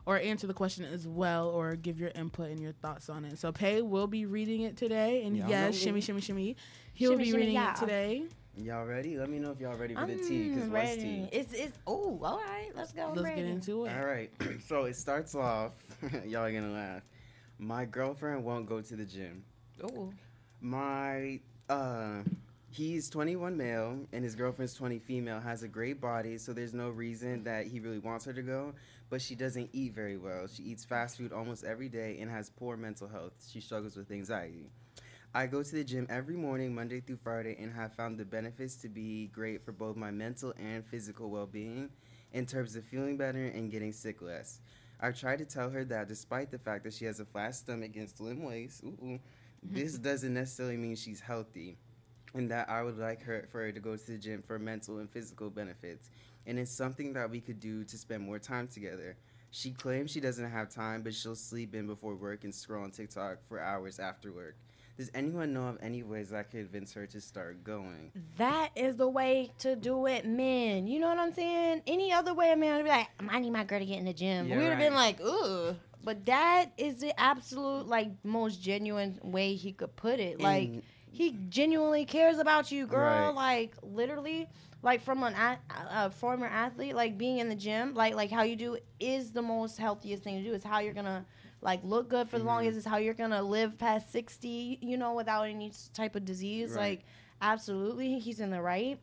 or answer the question as well or give your input and your thoughts on it. So Pay will be reading it today. And Yeah, yes, know. shimmy, shimmy, shimmy. He'll Shimmy, be shimmy, reading yeah. it today. Y'all ready? Let me know if y'all ready for the tea, because I'm what's ready. tea? It's it's oh, all right. Let's go. Let's get into it. All right. so it starts off. y'all are gonna laugh. My girlfriend won't go to the gym. Oh. My uh, he's 21 male and his girlfriend's 20 female. Has a great body, so there's no reason that he really wants her to go. But she doesn't eat very well. She eats fast food almost every day and has poor mental health. She struggles with anxiety. I go to the gym every morning, Monday through Friday, and have found the benefits to be great for both my mental and physical well being in terms of feeling better and getting sick less. I've tried to tell her that despite the fact that she has a flat stomach and slim waist, ooh, ooh, this doesn't necessarily mean she's healthy, and that I would like her for her to go to the gym for mental and physical benefits. And it's something that we could do to spend more time together. She claims she doesn't have time, but she'll sleep in before work and scroll on TikTok for hours after work. Does anyone know of any ways I could convince her to start going? That is the way to do it, men. You know what I'm saying? Any other way, a man would be like, I need my girl to get in the gym. Yeah, we would have been like, ugh. But that is the absolute, like, most genuine way he could put it. Like, And- he genuinely cares about you, girl. Right. Like, literally, like from an a, a former athlete, like being in the gym, like like how you do is the most healthiest thing to do. Is how you're gonna like look good for the Mm-hmm. longest. It's how you're gonna live past sixty, you know, without any type of disease. Right. Like, absolutely, he's in the right.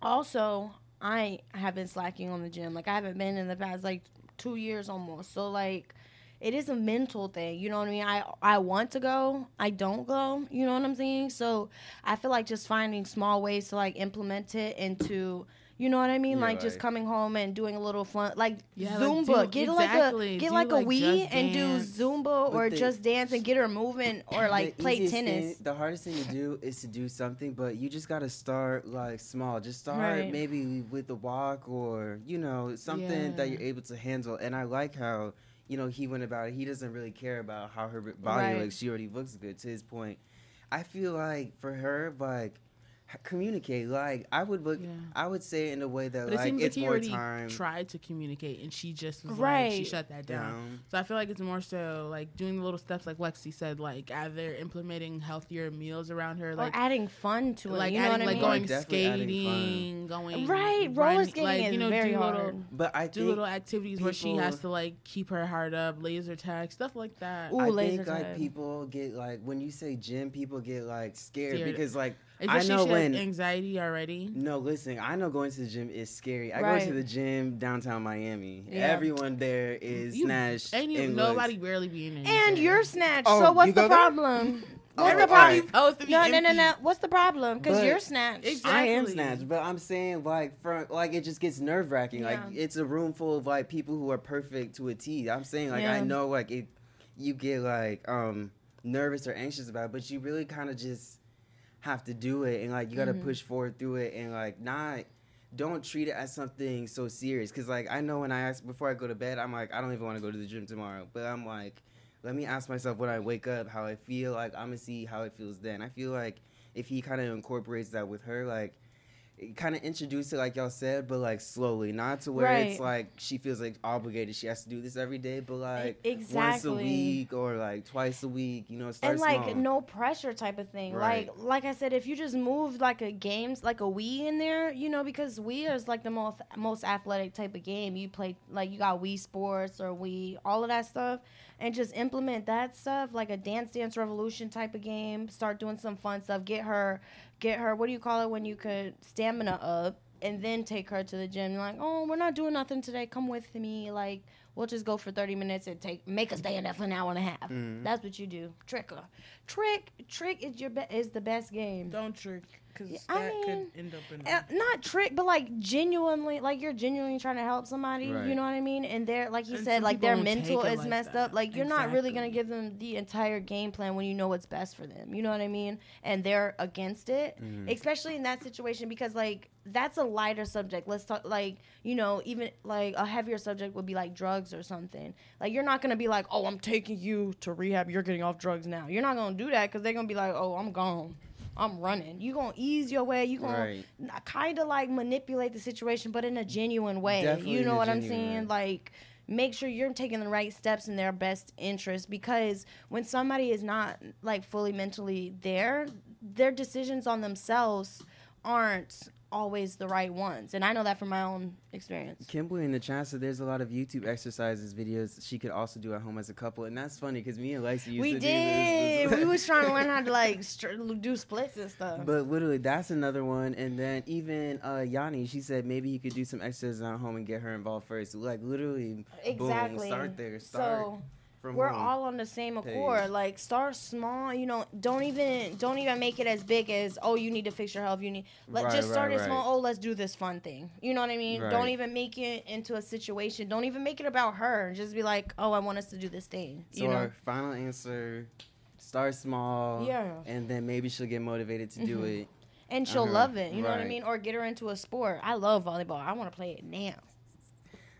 Also, I have been slacking on the gym. Like I haven't been in the past like two years almost. So like it is a mental thing. You know what I mean? I I want to go, I don't go. You know what I'm saying? So I feel like just finding small ways to like implement it into. You know what I mean? Yeah, like just coming home and doing a little fun, like Yeah, like, do- get exactly. like a get Do, like a like, Wii and do Dance. Zumba or the- just dance and get her moving or like play tennis. thing- the hardest thing to do is to do something, but you just gotta start like small. Just start Right. maybe with a walk or you know something that you're able to handle. And I like how you know he went about it. He doesn't really care about how her body Right. looks. She already looks good. To his point, I feel like for her, like h- communicate. Like I would look. I would say it in a way that But it like seems it's like he more already time. tried to communicate, and she just was like, Right. she shut that down. Down. So I feel like it's more so like doing the little steps, like Lexi said, like either implementing healthier meals around her, like or adding fun to it. like you know adding, what I like mean? going Definitely skating, going Right, roller skating like, is you know, very do hard. little, But I do little activities where she has to like keep her heart up, laser tag, stuff like that. Ooh, I laser think like people get like when you say gym, people get like scared Scared. because like Especially I know she when has anxiety already. No, listen, I know going to the gym is scary. I Right. go to the gym downtown Miami. Yeah. Everyone there is You- snatched. Ain't even and nobody looks- barely being in. And you're snatched. Oh, so what's the problem? What's Oh, the problem? supposed to be No, no, no, no. What's the problem? Because you're snatched. I am snatched, but I'm saying like from like it just gets nerve wracking. Like it's a room full of like people who are perfect to a T. I'm saying like Yeah. I know like if you get like um nervous or anxious about it, but you really kind of just have to do it and like you got to Mhm. push forward through it and like not don't treat it as something so serious. Because like i know when i ask before i go to bed i'm like i don't even want to go to the gym tomorrow. But i'm like let me ask myself when i wake up how i feel. Like i'm gonna see how it feels then. I feel like if he kind of incorporates that with her like kind of introduce it like y'all said but like slowly not to where it's like she feels like obligated she has to do this every day but like once a week or like twice a week you know start and like small. no pressure type of thing. Right. Like like I said, if you just move like a games like a Wii in there, you know, because Wii is like the most most athletic type of game. You play like you got Wii Sports or Wii, all of that stuff, and just implement that stuff like a Dance Dance Revolution type of game. Start doing some fun stuff. Get her, get her. What do you call it when you could stamina up? And then take her to the gym. Like, oh, we're not doing nothing today. Come with me. Like, we'll just go for thirty minutes and take make us stay in there for an hour and a half. Mhm. That's what you do. Trick her. Trick. Trick is your be- is the best game. Don't trick, because Yeah, that I mean, could end up in. Uh, not trick, but like genuinely, like you're genuinely trying to help somebody. Right. You know what I mean? And they're like you And said, like their mental is like messed that. up. Like you're not really gonna give them the entire game plan when you know what's best for them. You know what I mean? And they're against it, Mhm. especially in that situation because like that's a lighter subject. Let's talk like you know even like a heavier subject would be like drugs or something. Like you're not gonna be like, oh, I'm taking you to rehab. You're getting off drugs now. You're not gonna do that because they're gonna be like, oh, I'm gone. I'm running. You gonna ease your way. You gonna Right. kind of like manipulate the situation, but in a genuine way. Definitely you know what I'm saying? way. Like, make sure you're taking the right steps in their best interest because when somebody is not like fully mentally there, their decisions on themselves aren't always the right ones, and I know that from my own experience. Kimberly in the chat said there's a lot of YouTube exercises videos she could also do at home as a couple, and that's funny because me and Lacey used We to did. do this. we did we was trying to learn how to like str- do splits and stuff. But literally, that's another one. And then even uh, Yanni, she said maybe you could do some exercises at home and get her involved first. Like literally, exactly. boom, start there. Start so from we're home. all on the same page. accord. Like start small. You know, don't even don't even make it as big as oh you need to fix your health. You need let Right, just start right, it small. Oh let's do this fun thing. You know what I mean? Don't even make it into a situation. Don't even make it about her. Just be like oh I want us to do this thing. So You know. our final answer: start small. Yeah. And then maybe she'll get motivated to do Mhm. it. and she'll Uh-huh. love it. You know what I mean? Or get her into a sport. I love volleyball. I want to play it now.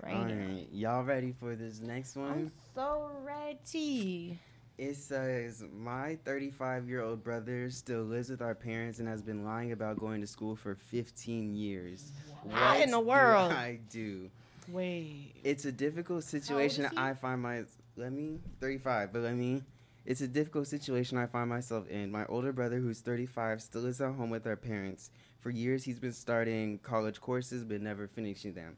Right. All right, y'all ready for this next one? I'm so ready. It says, My 35 year old brother still lives with our parents and has been lying about going to school for 15 years. What in the do world? I do. Wait. It's a difficult situation I find my. Let me. 35, but let me. It's a difficult situation I find myself in. My older brother, who's 35, still lives at home with our parents. For years, he's been starting college courses but never finishing them.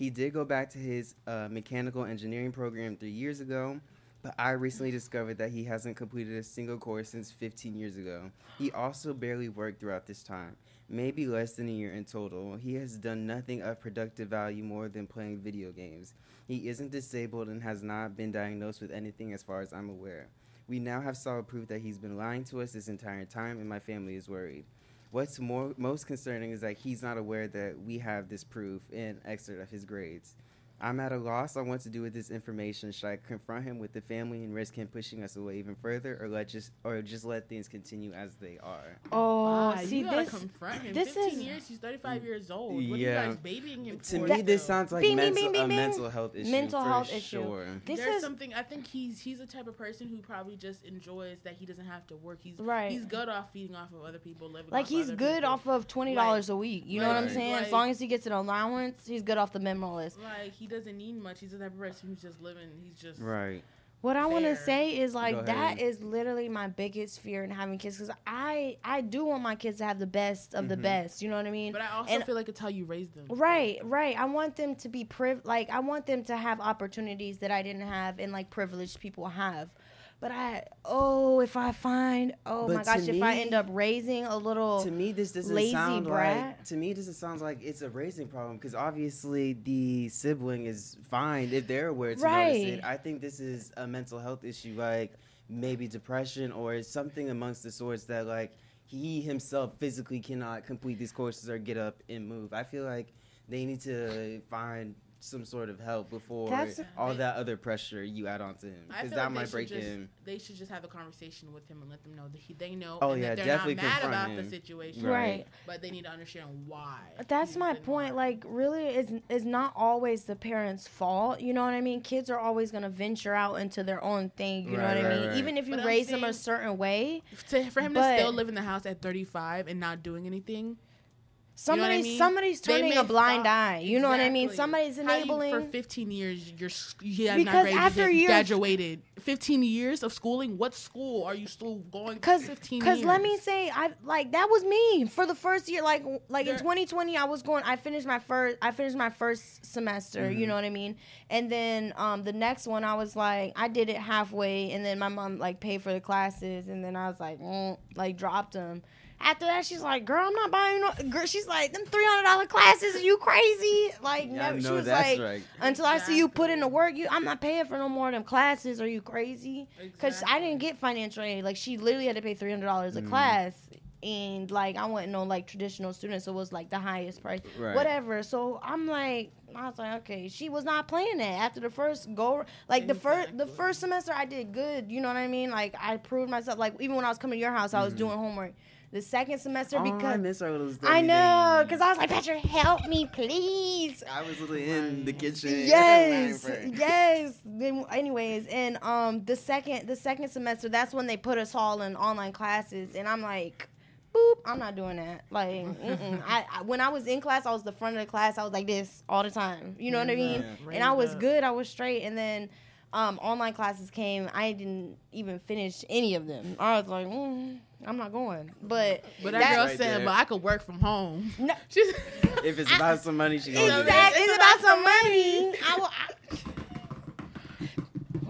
He did go back to his uh, mechanical engineering program three years ago, but I recently discovered that he hasn't completed a single course since 15 years ago. He also barely worked throughout this time, maybe less than a year in total. He has done nothing of productive value more than playing video games. He isn't disabled and has not been diagnosed with anything as far as I'm aware. We now have solid proof that he's been lying to us this entire time, and my family is worried. What's more most concerning is that he's not aware that we have this proof in excerpt of his grades. I'm at a loss on what to do with this information. Should I confront him with the family and risk him pushing us away even further, or let just or just let things continue as they are? Oh, Ah, see you gotta this. confront him. This 15 is years. He's 35 years old. What are you guys babying him To for? me, this sounds like Bing, bing, mental, bing, bing, a mental health issue. Mental for health issue. sure. This There's is- something. I think he's he's the type of person who probably just enjoys that he doesn't have to work. He's Right. He's good off feeding off of other people, living Like off he's good people. off of twenty dollars a week. You know what I'm Right. saying? as long as he gets an allowance, he's good off the minimum list. Like he doesn't need much. He's the type of person who's just living. He's just Right. What I want to say is like Go that ahead. is literally my biggest fear in having kids because I I do want my kids to have the best of the Mhm. best. You know what I mean? But I also And- feel like it's how you raise them. Right, right. I want them to be priv like I want them to have opportunities that I didn't have and like privileged people have. But I oh if I find oh But my gosh if I end up raising a little to me this doesn't sound brat. like to me this doesn't like it's a raising problem because obviously the sibling is fine if they're aware to notice Right. it i think this is a mental health issue like maybe depression or something amongst the sorts that like he himself physically cannot complete these courses or get up and move i feel like they need to find some sort of help before That's- all that other pressure you add onto him because that like might break just, him They should just have a conversation with him and let them know that he, they know Oh, and yeah, that they're definitely not mad confront about the situation. Right. But they need to understand why. That's my point. Like, really, is it's not always the parents' fault. You know what I mean? Kids are always going to venture out into their own thing. You know Right, what I mean? right. Even if you But raise them a certain way. To, for him but to still live in the house at 35 and not doing anything. Somebody's you know I mean? somebody's turning a blind thought- eye. You know what I mean? Exactly. Somebody's How you- enabling. for 15 years. You're s- you have Because not graduated, after years- graduated. 15 years of schooling. What school are you still going? for Cause, 15 cause let me say, I like that was me for the first year. Like, like in 2020, I was going. I finished my first. I finished my first semester. You Mhm. know what I mean? And then um, the next one, I was like, I did it halfway, and then my mom like paid for the classes, and then I was like, mm, like dropped them. After that, she's like, "Girl, I'm not buying no." Girl, she's like, "Them three hundred dollar classes, are you crazy?" Like, Yeah, I never, she was that's like, right. "Until I see you put in the work, you, I'm not paying for no more of them classes. Are you crazy?" Because I didn't get financial aid. Like, she literally had to pay three hundred dollars a Mm. class, and like, I wasn't no like traditional student, so it was like the highest price, Right. whatever. So I'm like, I was like, okay, she was not playing that after the first go. Like the first the first semester, I did good. You know what I mean? Like I proved myself. Like even when I was coming to your house, I was Mhm. doing homework. The second semester Oh, I because miss our little I know, because I was like, Patrick, help me, please. I was literally in the kitchen. Yes, yes. Then, anyways, and um, the second the second semester, that's when they put us all in online classes, and I'm like, boop, I'm not doing that. Like, mm-mm. I, I when I was in class, I was the front of the class. I was like this all the time. You know what I mean? Yeah. And I was good. I was straight. And then um, online classes came. I didn't even finish any of them. I was like, mm, I'm not going. But But that, that- girl Right said, there. "But I could work from home." No. If it's about some money, she gonna do. Exactly. It's about some money. I will,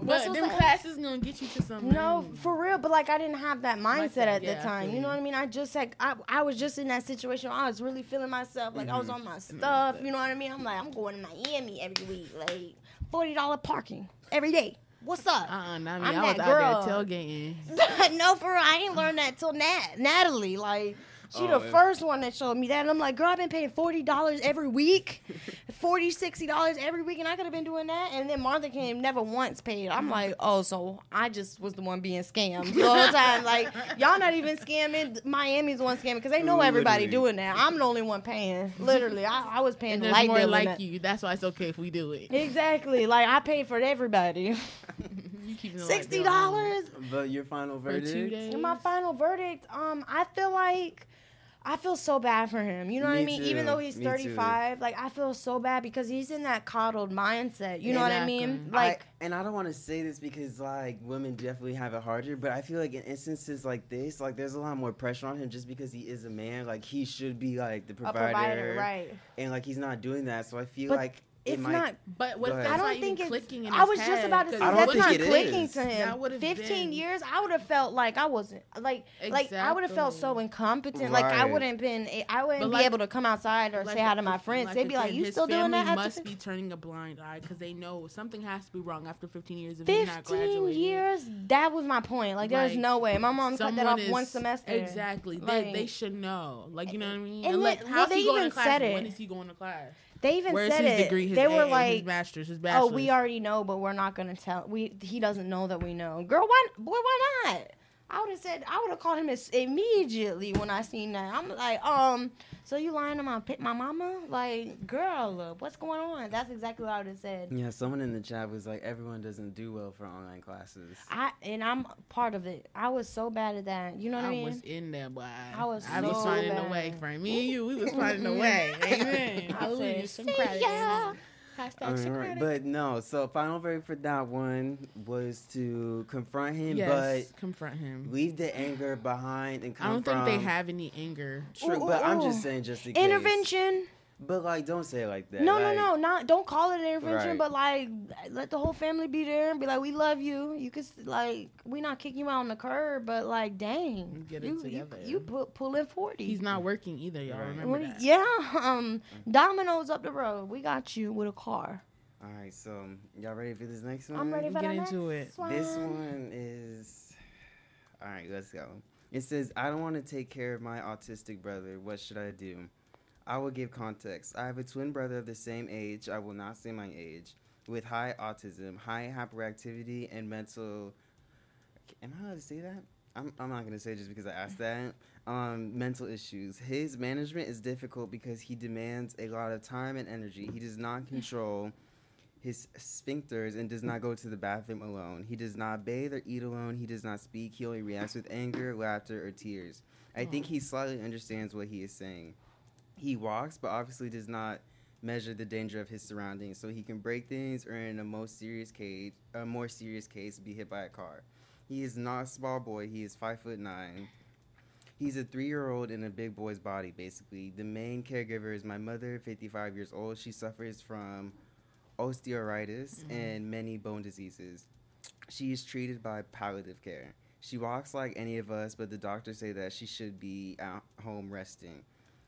But so them sad. classes gonna get you to some. No, for real. But like, I didn't have that mindset at yeah, the time. You know what I mean? I just like I, I was just in that situation. I was really feeling myself. Like I was Mhm. on my stuff. You know what I mean? I'm like, I'm going to Miami every week. Like forty dollar parking every day. What's up? Uh-uh, not me. I'm I was that out girl. there tailgating. no, for real. I ain't learned that till Nat Natalie. Like she Oh, the yeah. first one that showed me that. And I'm like, girl, I've been paying forty dollars every week, $40, 60 dollars every week, and I could have been doing that. And then Martha came, never once paid. I'm like, oh, so I just was the one being scammed the whole time. Like y'all not even scamming. Miami's the one scamming because they know everybody doing that. I'm the only one paying. Literally, I, I was paying And the there's light more bill. and like that. you. That's why it's okay if we do it. Exactly. Like I paid for everybody. You keep Sixty dollars. But your final verdict? days. My final verdict, um, I feel like I feel so bad for him. You know what I Me mean? Even though he's Me too. 35, like I feel so bad because he's in that coddled mindset. You know what I mean? Like I, and I don't want to say this because like women definitely have it harder, but I feel like in instances like this, like there's a lot more pressure on him just because he is a man. Like he should be like the A provider, provider, right. And like he's not doing that, so I feel But like it's might, not- But what if that's I don't even think it's. clicking in I his was just about to say that's not clicking is. to him. That would've 15 been- years, I would have felt like I wasn't like like I would have felt so incompetent. Like I wouldn't been eh, I wouldn't But be like- able to come outside or Like say hi to my if- friends. They'd be like, "You still doing that?" family must be turning a blind eye because they know something has to be wrong after 15 years of he's not 15 years. That was my point. Like, there's no way. My mom cut that off one semester. Exactly. Like, they, they should know. Like you know what I mean? and like how's he going even to class? said and When it. is he going to class? They even Where's said his it. degree? His they were AA, his like, master's, his "Oh, we already know, but we're not gonna tell. We he doesn't know that we know." Girl, why, boy, why not? I would have said I would have called him as- immediately when I seen that. I'm like, um, so you lying to my pi- my mama? Like, girl, what's going on? That's exactly what I would have said. Yeah, someone in the chat was like, everyone doesn't do well for online classes. I and I'm part of it. I was so bad at that. You know what I, I mean? I was in there, boy. I was so I was finding bad. a way, friend. Me and you, we was finding a way. Amen. I Hallelujah. said, Some credits. ya. Hashtag right. But no, so final verdict for that one was to confront him, Yes, but confront him. leave the anger behind and confront. I don't think they have any anger. True, Ooh, but ooh, I'm ooh. just saying, just in case. Intervention. But like, don't say it like that. No, like, no, no, not don't call it an intervention, Right. but like let the whole family be there and be like, we love you. You can s- like we not kicking you out on the curb, but like, dang, Get it you, you together. you pu- pulling forty. He's not working either, y'all. Remember What- that. Yeah, um, Domino's up the road. We got you with a car. All right, so y'all ready for this next one? I'm ready for Get into next it. This one. one is. All right, let's go. It says, I don't want to take care of my autistic brother. What should I do? I will give context. I have a twin brother of the same age. I will not say my age. With high autism, high hyperactivity, and mental. Am I allowed to say that? I'm, I'm not going to say just because I asked that. Um, mental issues. His management is difficult because he demands a lot of time and energy. He does not control his sphincters and does not go to the bathroom alone. He does not bathe or eat alone. He does not speak. He only reacts with anger, laughter, or tears. I think he slightly understands what he is saying. He walks, but obviously does not measure the danger of his surroundings, so he can break things or, in a most serious case, a more serious case, be hit by a car. He is not a small boy. He is five foot nine. He's a three-year-old in a big boy's body, basically. The main caregiver is my mother, 55 years old. She suffers from osteoarthritis mm-hmm. and many bone diseases. She is treated by palliative care. She walks like any of us, but the doctors say that she should be at home resting.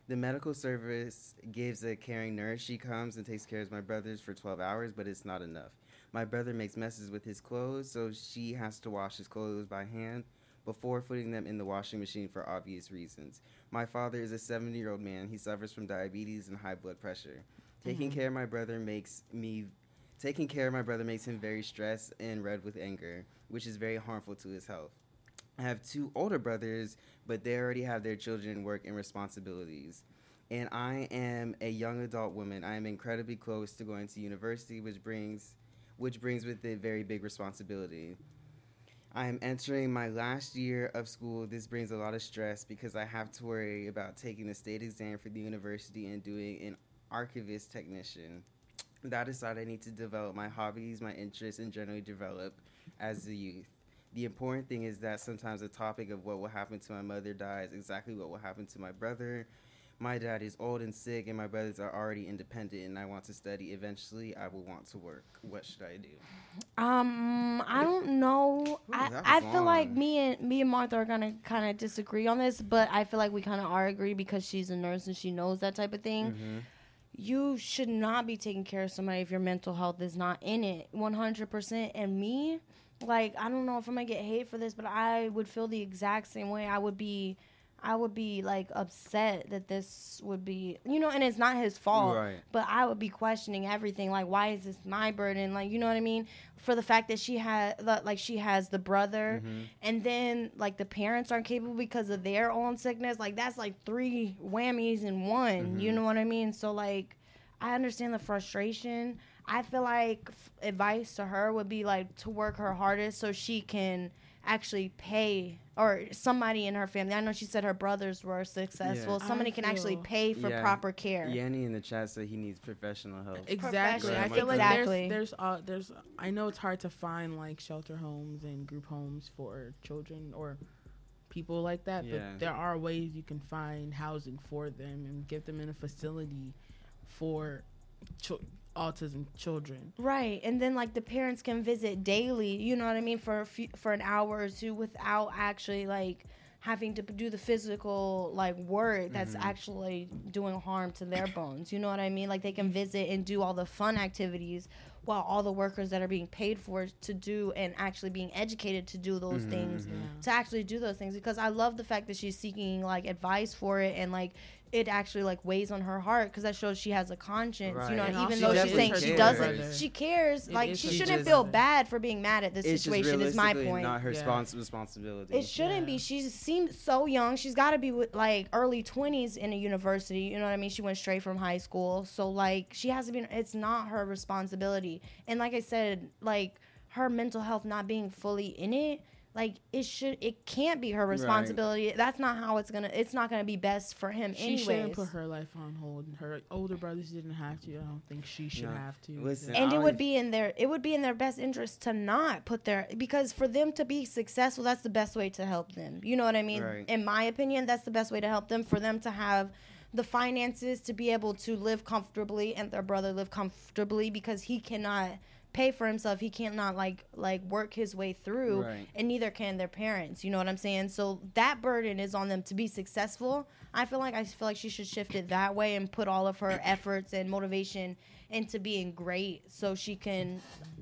The medical service gives a caring nurse. She comes and takes care of my brothers for 12 hours, but it's not enough. My brother makes messes with his clothes, so she has to wash his clothes by hand before putting them in the washing machine for obvious reasons. My father is a 70 year old man. He suffers from diabetes and high blood pressure. Taking Mhm. care of my brother makes me taking care of my brother makes him very stressed and red with anger, which is very harmful to his health. I have two older brothers, but they already have their children, work, and responsibilities. And I am a young adult woman. I am incredibly close to going to university, which brings which brings with it very big responsibility. I am entering my last year of school. This brings a lot of stress because I have to worry about taking the state exam for the university and doing an archivist technician. That aside, I need to develop my hobbies, my interests, and generally develop as a youth. The important thing is that sometimes the topic of what will happen to my mother dies exactly what will happen to my brother. My dad is old and sick, and my brothers are already independent, and I want to study. Eventually, I will want to work. What should I do? Um, I don't know. I, I was feel like me and me and Martha are gonna kind of disagree on this, but I feel like we kind of are agree because she's a nurse and she knows that type of thing. Mm-hmm. You should not be taking care of somebody if your mental health is not in it, one hundred percent. And me, like, I don't know if I'm gonna get hate for this, but I would feel the exact same way. I would be. I would be like upset that this would be, you know, and it's not his fault Right. but I would be questioning everything. Like, why is this my burden? Like, you know what I mean? For the fact that she had, like, she has the brother, Mhm. and then like the parents aren't capable because of their own sickness. Like, that's like three whammies in one. You Mhm. know what I mean? So like, I understand the frustration. I feel like f- advice to her would be like to work her hardest so she can actually pay or somebody in her family. I know she said her brothers were successful. Yeah. Somebody I can actually pay for Yeah. proper care. Yanni in the chat said he needs professional help. Exactly. I feel like Exactly. there's there's uh, there's I know it's hard to find like shelter homes and group homes for children or people like that, Yeah. but there are ways you can find housing for them and get them in a facility for chil- autism children. Right, and then like the parents can visit daily. You know what I mean for a few, for an hour or two without actually like having to do the physical like work that's Mhm. actually doing harm to their bones. You know what I mean? Like they can visit and do all the fun activities while all the workers that are being paid for to do and actually being educated to do those Mhm, things mhm. to actually do those things because I love the fact that she's seeking like advice for it and like it actually like weighs on her heart because that shows she has a conscience. You know, And even though she's saying she doesn't, she cares. It like she shouldn't just- feel bad for being mad at this situation. Is my point. not her Yeah. spons- responsibility. It shouldn't be. She seems so young. She's got to be with, like early twenties in a university. You know what I mean? She went straight from high school, so like she has to be. It's not her responsibility. And like I said, like her mental health not being fully in it, like it should. It can't be her responsibility. That's not how it's gonna. It's not gonna be best for him. Anyway. She anyways. shouldn't put her life on hold. Her older brothers didn't have to. I don't think she should No. have to. Listen, and it would be in their it would be in their best interest to not put their because for them to be successful that's the best way to help them you know what i mean Right. in my opinion that's the best way to help them for them to have the finances to be able to live comfortably and their brother live comfortably because he cannot pay for himself he cannot like like work his way through Right. and neither can their parents you know what i'm saying so that burden is on them to be successful i feel like i feel like she should shift it that way and put all of her efforts and motivation into being great so she can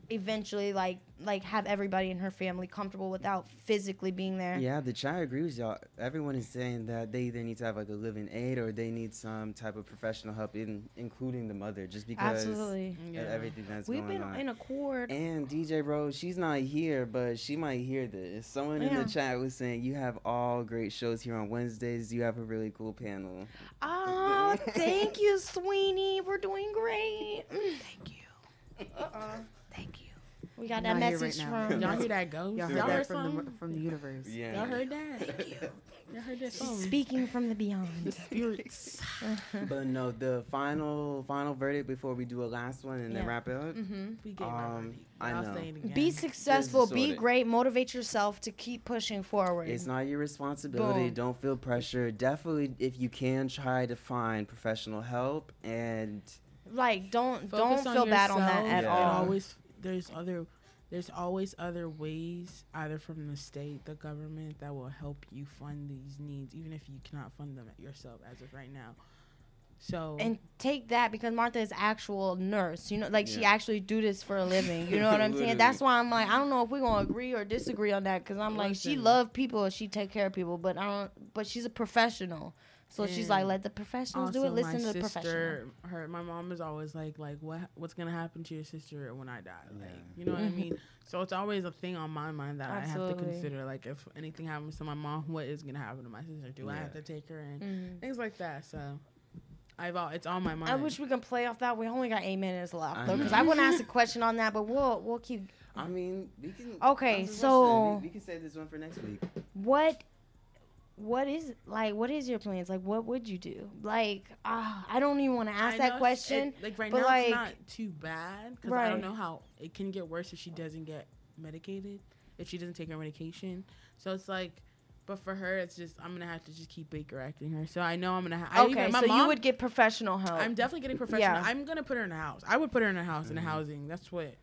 eventually like like have everybody in her family comfortable without physically being there Yeah, the chat agrees y'all. Everyone is saying that they either need to have like a living aid or they need some type of professional help, in including the mother, just because Absolutely. of Yeah. everything that's we've going been on. in accord and DJ Rose, she's not here, but she might hear this. Someone in the chat was saying you have all great shows here on Wednesdays. You have a really cool panel. oh thank you sweeney we're doing great thank you uh-uh thank you we got that message right from Y'all hear that ghost? Y'all Y'all, heard heard that from something? the from the universe. Yeah. Y'all heard that? Thank you. Y'all heard that song? speaking from the beyond The spirits. but no, the final final verdict before we do a last one and then wrap it up. mm-hmm. We gave our Um. I know. say it again. be successful be great motivate yourself to keep pushing forward It's not your responsibility. Boom. Don't feel pressure. Definitely, if you can, try to find professional help. And like don't Focus don't on feel bad on that at Yeah. all Always, there's other, there's always other ways, either from the state, the government, that will help you fund these needs, even if you cannot fund them yourself as of right now. So and take that because Martha is actual nurse. You know, like she actually do this for a living. You know what I'm saying? That's why I'm like, I don't know if we're gonna agree or disagree on that because I'm like, she love people she take care of people, but I don't. But she's a professional, so she's like, let the professionals do it. Listen my to the sister, professional. Her, my mom is always like, like what, what's gonna happen to your sister when I die? Like, you know what I Mhm. mean? So it's always a thing on my mind that I have to consider. Like, if anything happens to my mom, what is gonna happen to my sister? Do I have to take her and Mhm. things like that? So, I've all, it's on my mind. I wish we could play off that. We only got eight minutes left though, because know. I want to ask a question on that, but we'll we'll keep. I mean, we can. Okay, so- we, we can save this one for next week. what what is like what is your plans like what would you do like ah i don't even want to ask I that question it- like right but now, like it's not too bad because I don't know how it can get worse if she doesn't get medicated. if she doesn't take her medication. So it's like, but for her, it's just I'm gonna have to just keep Baker acting her. So I know I'm gonna. Ha- I Okay, even, my so mom, you would get professional help. I'm definitely getting professional. Yeah. I'm gonna put her in a house. I would put her in a house Mm-hmm. in a housing. That's what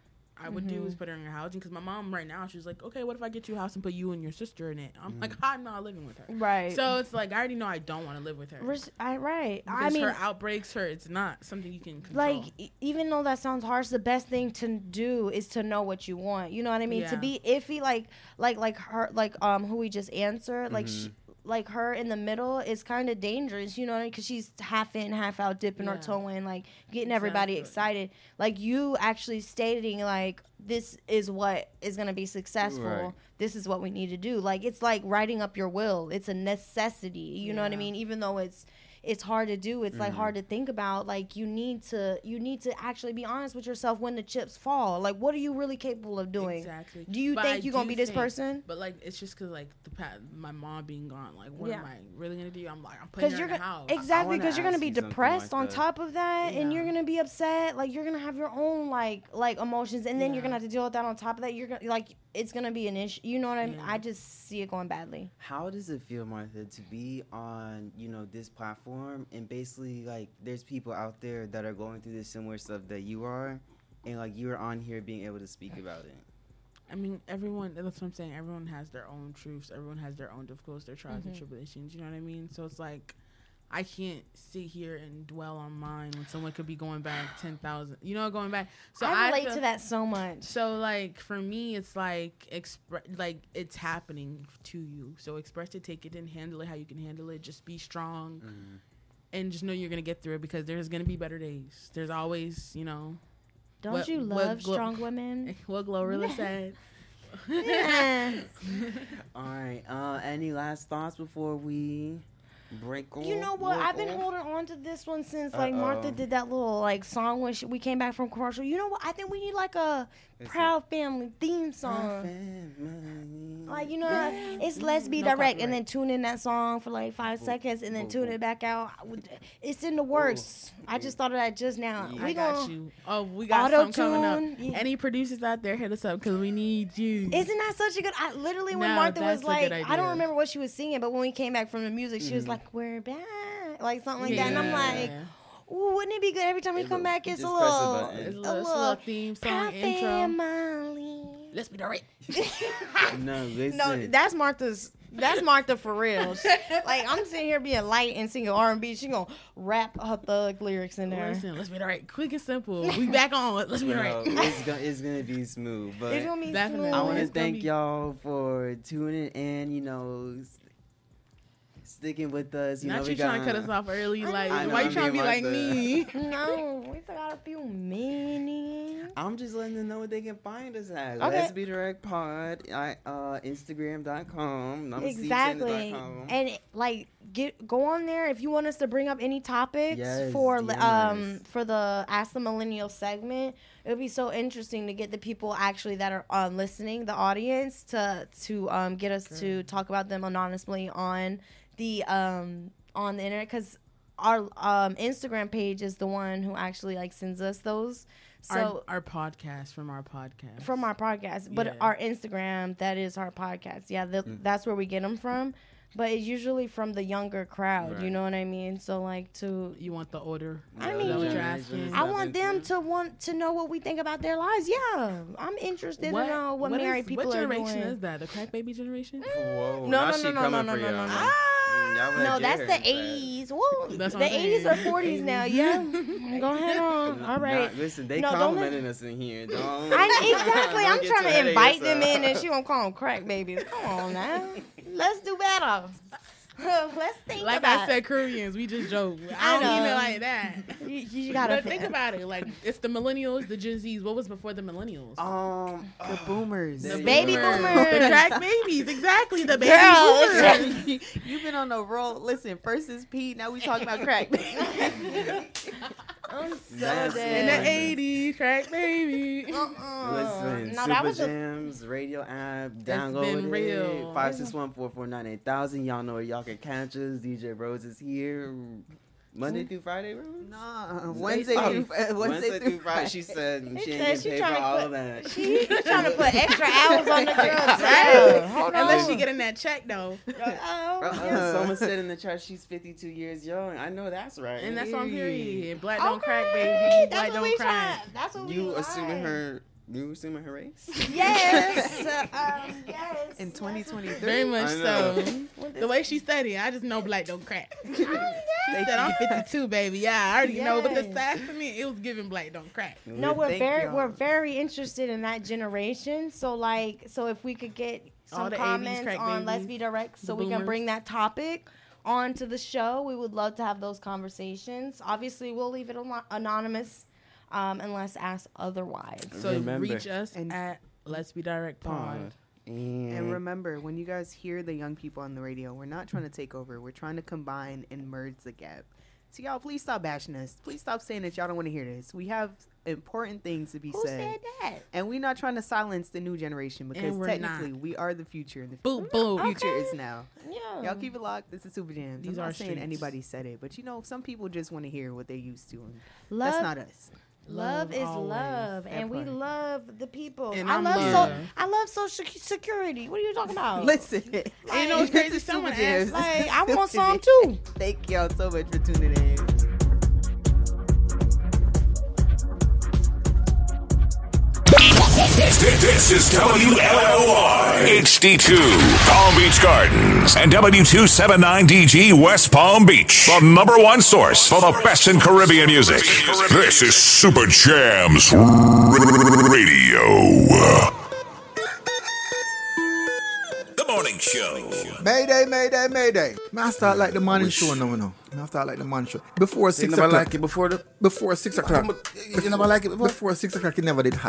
I would do is Mhm. put her in a housing because my mom right now she's like, okay, what if I get you a house and put you and your sister in it? I'm like, Mm-hmm. I'm not living with her. Right. So it's like I already know I don't want to live with her. Res- I right. I Because mean, her outbreaks, her it's not something you can control. like e- even though that sounds harsh the best thing to do is to know what you want you know what i mean to be iffy like like like her like um who we just answered like Mm-hmm. she, like her in the middle is kind of dangerous you know because she's half in half out dipping her toe in like getting everybody excited. Like you actually stating like this is what is going to be successful. Right. this is what we need to do. Like it's like writing up your will. It's a necessity you know what i mean? Even though it's it's hard to do it's like Mhm. hard to think about like you need to you need to actually be honest with yourself when the chips fall like what are you really capable of doing Exactly. do you But think I you're gonna do be this think- person But like, it's just because like the pa- my mom being gone. Like, what am I really gonna do? I'm like, I'm putting her you're in a gonna house. exactly because you're gonna be depressed like on top of that and you're gonna be upset like you're gonna have your own like like emotions and then you're gonna have to deal with that on top of that you're gonna like it's gonna be an issue you know what i mean Yeah. i just see it going badly How does it feel, Martha, to be on you know this platform and basically like there's people out there that are going through the similar stuff that you are, and like you're on here being able to speak about it. I mean, everyone. That's what I'm saying. Everyone has their own truths. Everyone has their own difficulties, their trials and Mhm. tribulations. You know what I mean? So it's like, I can't sit here and dwell on mine when someone could be going back ten thousand. You know, going back. So i relate feel- to that so much So like for me, it's like express like it's happening to you. So express it, take it, and handle it how you can handle it. Just be strong, and just know you're gonna get through it because there's gonna be better days. There's always, you know. don't what- you love Glo- strong women What GloRilla said. Yeah. All right. Uh, any last thoughts before we break? You know what? I've been off? holding on to this one since like Martha Uh-oh. did that little like song when she, we came back from commercial. You know what? I think we need like a Proud Family theme song. Like you know, it's let's be No direct, and then tune in that song for like five seconds, and then tune it back out. It's in the works. I just thought of that just now. I We got you. Oh, we got some coming up. Yeah. Any producers out there, hit us up because we need you. Isn't that such a good? I literally when No, Martha was like, I don't remember what she was singing, but when we came back from the music, she was Mhm. like, "We're back," like something like that, and I'm like, Yeah. Ooh, wouldn't it be good every time we It come will- back? It's a just press a little. It's a a little, a little little theme song Proud intro. Family. Let's be direct. No, listen. No, that's Martha's. That's Martha for real. like I'm sitting here being light and singing R and B. She gonna rap her thug lyrics in there. Listen, let's be direct. Quick and simple. We back on. Let's be direct. know, it's gonna it's gonna be smooth. But It's gonna be Definitely. smooth. I want to thank be- y'all for tuning in. You know, s- sticking with us. You Not know, you we trying got, to cut us off early. Like, I know, why you I'm trying to be like like me? no, we still got a few minutes. I'm just letting them know what they can find us at. Okay. Let's be direct pod. I uh Instagram.com. Exactly. And like get go on there if you want us to bring up any topics Yes, for DM um for the Ask the Millennial segment. It would be so interesting to get the people actually that are um, listening, the audience, to to um get us to talk about them anonymously on the um on the internet because our um Instagram page is the one who actually like sends us those. So our, our podcast from our podcast. from our podcast, but Yeah. our Instagram that is our podcast. Yeah, the, that's where we get them from. But it's usually from the younger crowd. You know what I mean? So like to you want the order? I Is that what mean, you're asking? I want them to want to know what we think about their lives. Yeah, I'm interested to know what, what married is- people What are generation doing. is that? The crack baby generation? Whoa, No, now no, no, no, no, no, no, y'all. no. Mm, No, that's the '80s. Whoa, That's the '80s or '40s now. Yeah, go ahead on. All right. Nah, listen, they No, complimenting us in here. Don't, I, exactly. don't I'm trying to invite them in, and she won't call them crack babies. Come on now, let's do better. let's think about it. Like about I said, Koreans, we just joke. I I don't mean it like that. You, you gotta But think about it. Like it's the millennials, the Gen Zs. What was before the millennials? Um, The boomers. the baby boomers. the crack babies. Exactly, the baby Girl, boomers. You've been on a roll. Listen, first is Pete. Now we talking about crack. I'm so That's In the '80s, crack baby. Uh-uh. Listen, no, Super that was a, Jams radio app. been Download real. it. Five six one four four nine eight thousand. Y'all know where y'all can catch us. DJ Rose is here. Monday through Friday, bro? Nah, Wednesday Oh, through uh, Wednesday, through Friday. She said He she ain't getting paid tryna for all put- of that. She's trying to put extra hours on the girl. Right. Hold Unless on. she getting that check though. Uh-uh. Someone said in the chat she's 52 years young. I know that's right. And that's on period. Black Okay, don't crack, baby. Black That's don't we crack. trying. That's what You we assuming like. her? You assuming her race? Yes. um, yes. In 2023. Very much so. The way she said it, I just know black don't crack. oh, she Thank said I'm 52, baby. Yeah, I already know. But the Yes. size to me, it was giving black don't crack. No, we're Thank very y'all. we're very interested in that generation. So like, so if we could get some comments crack on Let's Be Direct, so the we can bring that topic onto the show. We would love to have those conversations. Obviously, we'll leave it alo- anonymous um, unless asked otherwise. So Remember. reach us and at Let's Be Direct Pod. And remember, when you guys hear the young people on the radio, we're not trying to take over. We're trying to combine and merge the gap. So y'all, please stop bashing us. Please stop saying that y'all don't want to hear this. We have important things to be Who said. said that? And we're not trying to silence the new generation because technically not. we are the future. And the Boom, boom. future is now. Yeah. Y'all keep it locked. This is Supa Jamz. These I'm are not saying streets. anybody said it, but you know, some people just want to hear what they used to. And Love- that's not us. Love, Love is always. love, That and we love the people. And I I'm love so I love social security. What are you talking about? Listen, you know this crazy? Someone asked, like, I want some too. Thank y'all so much for tuning in. This is WLOR HD2 Palm Beach Gardens and W279DG West Palm Beach, the number one source for the best in Caribbean music. This is Supa Jamz Radio. The morning show. Mayday, mayday, mayday. Man, I start like the morning show no no. know. Man, I start like the morning show. Before You six never o'clock. like it before the Before six o'clock. You never like it before? Before six o'clock, it never did hot.